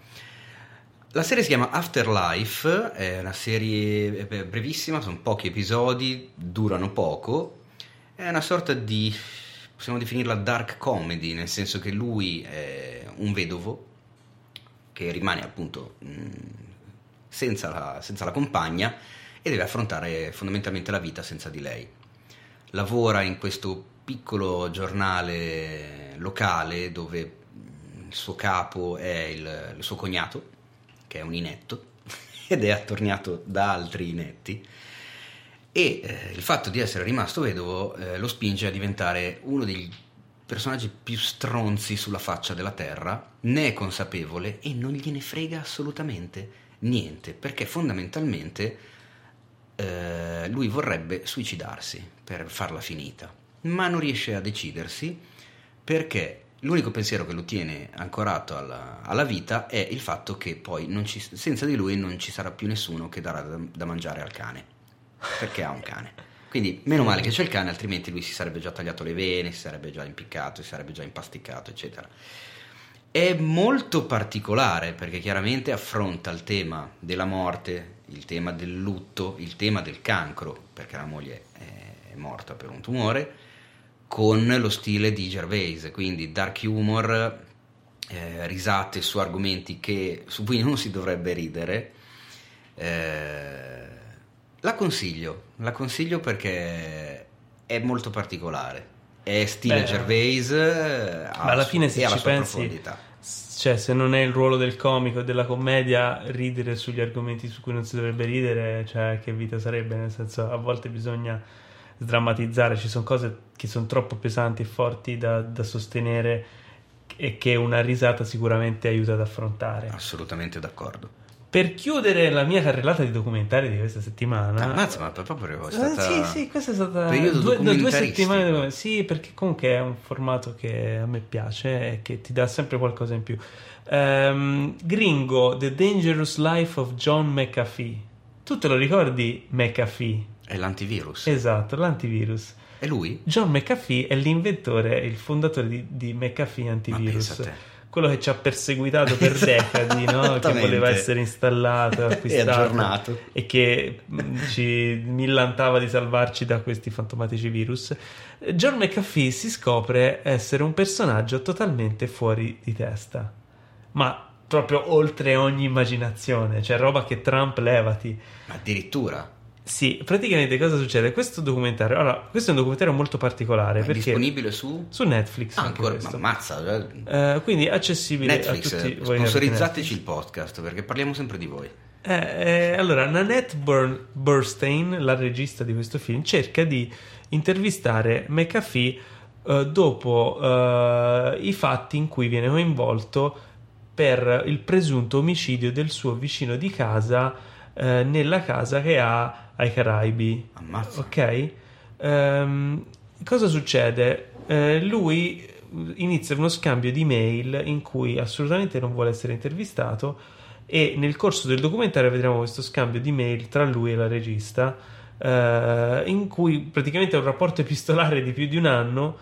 La serie si chiama Afterlife, è una serie brevissima, sono pochi episodi, durano poco, è una sorta di, possiamo definirla dark comedy, nel senso che lui è un vedovo che rimane appunto senza, la, senza la compagna e deve affrontare fondamentalmente la vita senza di lei. Lavora in questo piccolo giornale locale dove il suo capo è il, il suo cognato, che è un inetto, ed è attorniato da altri inetti. E eh, il fatto di essere rimasto vedovo eh, lo spinge a diventare uno dei personaggi più stronzi sulla faccia della terra, ne è consapevole e non gliene frega assolutamente niente, perché fondamentalmente eh, lui vorrebbe suicidarsi per farla finita ma non riesce a decidersi perché l'unico pensiero che lo tiene ancorato alla, alla vita è il fatto che poi ci, senza di lui non ci sarà più nessuno che darà da, da mangiare al cane, perché ha un cane. Quindi meno male che c'è il cane, altrimenti lui si sarebbe già tagliato le vene, si sarebbe già impiccato, si sarebbe già impasticato, eccetera. È molto particolare perché chiaramente affronta il tema della morte, il tema del lutto, il tema del cancro, perché la moglie è morta per un tumore, con lo stile di Gervais, quindi dark humor, eh, risate su argomenti che, su cui non si dovrebbe ridere. Eh, la consiglio, la consiglio perché è molto particolare. È stile Beh, Gervais, ma alla fine se ci pensi, profondità. Cioè, se non è il ruolo del comico e della commedia, ridere sugli argomenti su cui non si dovrebbe ridere, cioè, che vita sarebbe? Nel senso, a volte bisogna sdrammatizzare, ci sono cose che sono troppo pesanti e forti da, da sostenere e che una risata sicuramente aiuta ad affrontare. Assolutamente d'accordo. Per chiudere la mia carrellata di documentari di questa settimana, Ammazza, ma proprio è eh, stata... sì, sì, questa è stata due, due settimane. Sì, perché comunque è un formato che a me piace e che ti dà sempre qualcosa in più. Ehm, Gringo, The Dangerous Life of John McAfee. Tu te lo ricordi McAfee? È l'antivirus. Esatto, l'antivirus. È lui? John McAfee è l'inventore, il fondatore di, di McAfee Antivirus. Quello che ci ha perseguitato per decadi, no? che voleva essere installato, E acquistato aggiornato. e che mh, ci millantava di salvarci da questi fantomatici virus. John McAfee si scopre essere un personaggio totalmente fuori di testa, ma proprio oltre ogni immaginazione, cioè roba che Trump levati. Addirittura. Sì, praticamente cosa succede? Questo documentario, allora, questo è un documentario molto particolare È perché disponibile su... su Netflix Ah, ancora, ma ammazza. eh. Eh, quindi accessibile Netflix, a tutti eh, voi sponsorizzateci il podcast perché parliamo sempre di voi. Eh, eh, allora, Nanette Burn- Burstein, la regista di questo film, cerca di intervistare McAfee eh, dopo eh, i fatti in cui viene coinvolto per il presunto omicidio del suo vicino di casa nella casa che ha ai Caraibi. Ammazza. Ok? Ehm, cosa succede? Eh, lui inizia uno scambio di mail in cui assolutamente non vuole essere intervistato e nel corso del documentario vedremo questo scambio di mail tra lui e la regista eh, in cui praticamente è un rapporto epistolare di più di un anno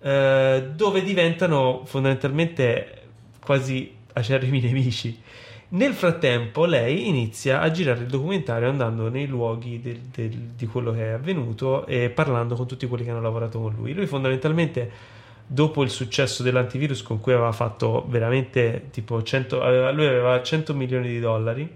eh, dove diventano fondamentalmente quasi acerrimi nemici. Nel frattempo, lei inizia a girare il documentario andando nei luoghi del- del- di quello che è avvenuto e parlando con tutti quelli che hanno lavorato con lui. Lui, fondamentalmente, dopo il successo dell'antivirus, con cui aveva fatto veramente tipo 100, aveva- lui aveva 100 milioni di dollari,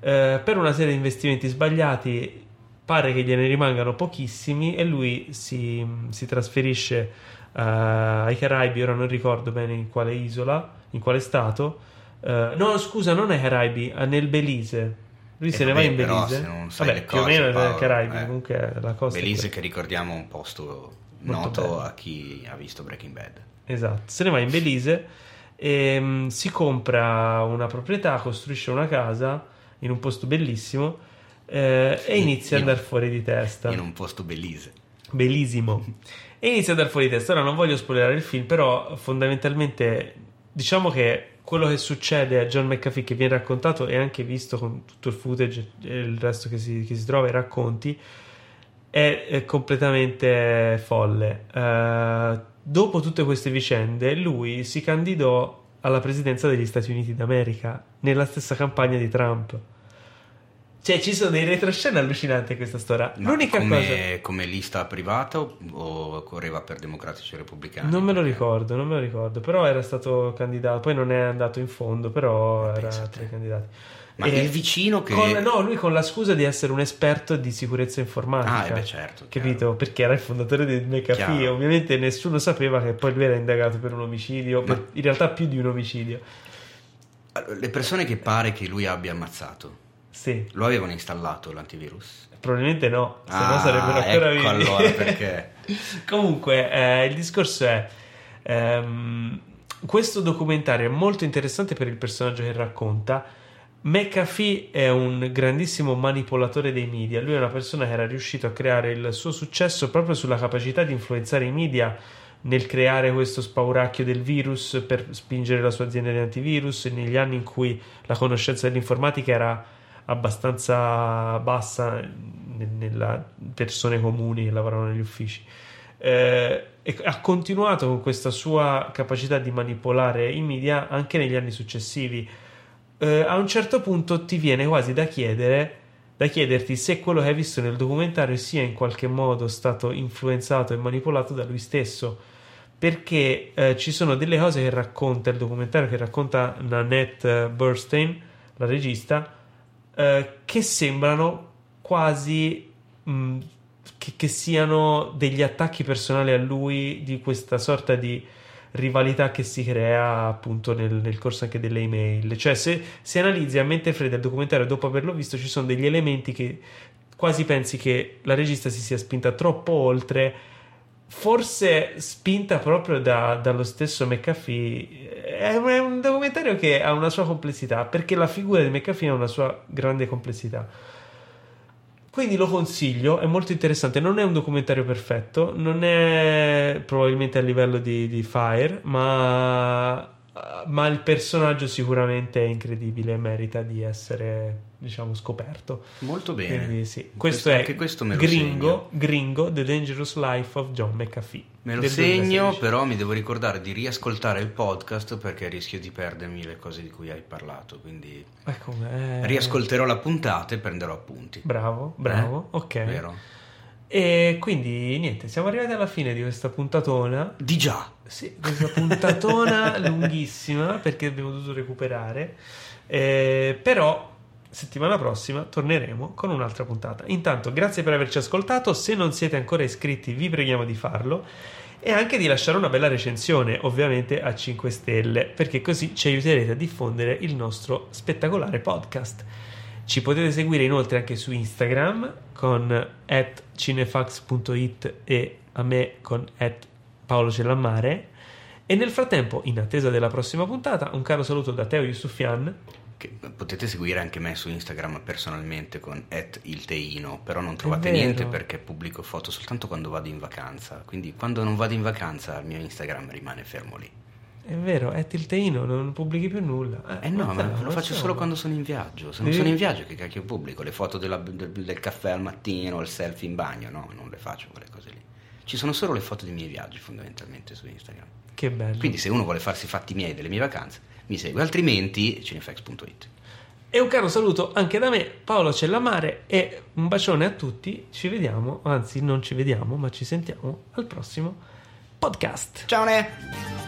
eh, per una serie di investimenti sbagliati, pare che gliene rimangano pochissimi e lui si, si trasferisce eh, ai Caraibi, ora non ricordo bene in quale isola, in quale stato. Eh, no, scusa, non ai Caraibi, eh, nel Belize. Lui Eh, se ne va in Belize. se Vabbè, le più o cose, meno Paolo, Caraibi, eh. comunque la costa. è Belize che ricordiamo un posto noto bello. a chi ha visto Breaking Bad. Esatto, se ne va in Belize e mm, si compra una proprietà, costruisce una casa in un posto bellissimo eh, e In- inizia in- andare fuori di testa. In un posto Belize. Bellissimo. E inizia ad andare fuori di testa. Ora non voglio spoilerare il film, però fondamentalmente diciamo che quello che succede a John McAfee che viene raccontato e anche visto con tutto il footage e il resto che si, che si trova, i racconti, è, è completamente folle. Eh, dopo tutte queste vicende, lui si candidò alla presidenza degli Stati Uniti d'America nella stessa campagna di Trump. Cioè, ci sono dei retroscena allucinanti in questa storia. Ma L'unica come, cosa. come lista privata o, o correva per democratici e repubblicani? Non me lo ricordo, non me lo ricordo, però era stato candidato, poi non è andato in fondo, però era a tra i candidati. Ma E il vicino che... con- no, lui con la scusa di essere un esperto di sicurezza informatica. Ah, eh beh, certo, Capito? chiaro. Perché era il fondatore di McAfee, ovviamente nessuno sapeva che poi lui era indagato per un omicidio, Ma- per- in realtà più di un omicidio. Allora, Le persone che pare che lui abbia ammazzato, Sì, lo avevano installato l'antivirus? probabilmente no, se no Ah, sarebbero ancora ecco vivi. allora perché. Comunque, eh, il discorso è: ehm, questo documentario è molto interessante per il personaggio che racconta. McAfee è un grandissimo manipolatore dei media. Lui è una persona che era riuscito a creare il suo successo proprio sulla capacità di influenzare i media nel creare questo spauracchio del virus per spingere la sua azienda di antivirus negli anni in cui la conoscenza dell'informatica era abbastanza bassa ne- nella persone comuni che lavoravano negli uffici. Eh, e ha continuato con questa sua capacità di manipolare i media anche negli anni successivi. Eh, a un certo punto ti viene quasi da chiedere da chiederti se quello che hai visto nel documentario sia in qualche modo stato influenzato e manipolato da lui stesso perché eh, ci sono delle cose che racconta il documentario che racconta Nanette Burstein la regista eh, che sembrano quasi mh, che, che siano degli attacchi personali a lui di questa sorta di rivalità che si crea appunto nel, nel corso anche delle email. Cioè, se, se analizzi a mente fredda il documentario dopo averlo visto, ci sono degli elementi che quasi pensi che la regista si sia spinta troppo oltre. Forse spinta proprio da, dallo stesso McAfee. È un, è un documentario che ha una sua complessità, perché la figura di McAfee ha una sua grande complessità. Quindi lo consiglio, è molto interessante. Non è un documentario perfetto, non è probabilmente a livello di, di Fire, ma, ma il personaggio sicuramente è incredibile e merita di essere, diciamo, scoperto. Molto bene. Quindi sì, questo, Questo- è questo Gringo, Gringo, The Dangerous Life of John McAfee. Me lo segno, 2016. però mi devo ricordare di riascoltare il podcast perché rischio di perdermi le cose di cui hai parlato. Quindi Ecco, eh, riascolterò la puntata e prenderò appunti. Bravo, bravo, ok. Eh? Vero? E quindi niente, siamo arrivati alla fine di questa puntatona. Di già. Sì, questa puntatona lunghissima perché abbiamo dovuto recuperare. Eh, però settimana prossima torneremo con un'altra puntata. Intanto, grazie per averci ascoltato. Se non siete ancora iscritti, vi preghiamo di farlo. E anche di lasciare una bella recensione, ovviamente a 5 stelle, perché così ci aiuterete a diffondere il nostro spettacolare podcast. Ci potete seguire inoltre anche su Instagram con cinefax.it e a me con Paolo Cellammare. E nel frattempo, in attesa della prossima puntata, un caro saluto da Teo Yusufian. Che potete seguire anche me su Instagram personalmente con ilteino, però non trovate niente perché pubblico foto soltanto quando vado in vacanza. Quindi quando non vado in vacanza il mio Instagram rimane fermo lì. È vero, è Tilteino, non pubblichi più nulla. Eh no, ma lo faccio insomma. solo quando sono in viaggio. Se non sono in viaggio, che cacchio pubblico? Le foto della- del, del caffè al mattino, il selfie in bagno? No, non le faccio quelle cose lì. Ci sono solo le foto dei miei viaggi fondamentalmente su Instagram. Che bello. Quindi se uno vuole farsi i fatti miei delle mie vacanze, mi segue, altrimenti cinefax.it. E un caro saluto anche da me, Paolo Cellamare, e un bacione a tutti. Ci vediamo, anzi non ci vediamo, ma ci sentiamo al prossimo podcast. Ciao Ne!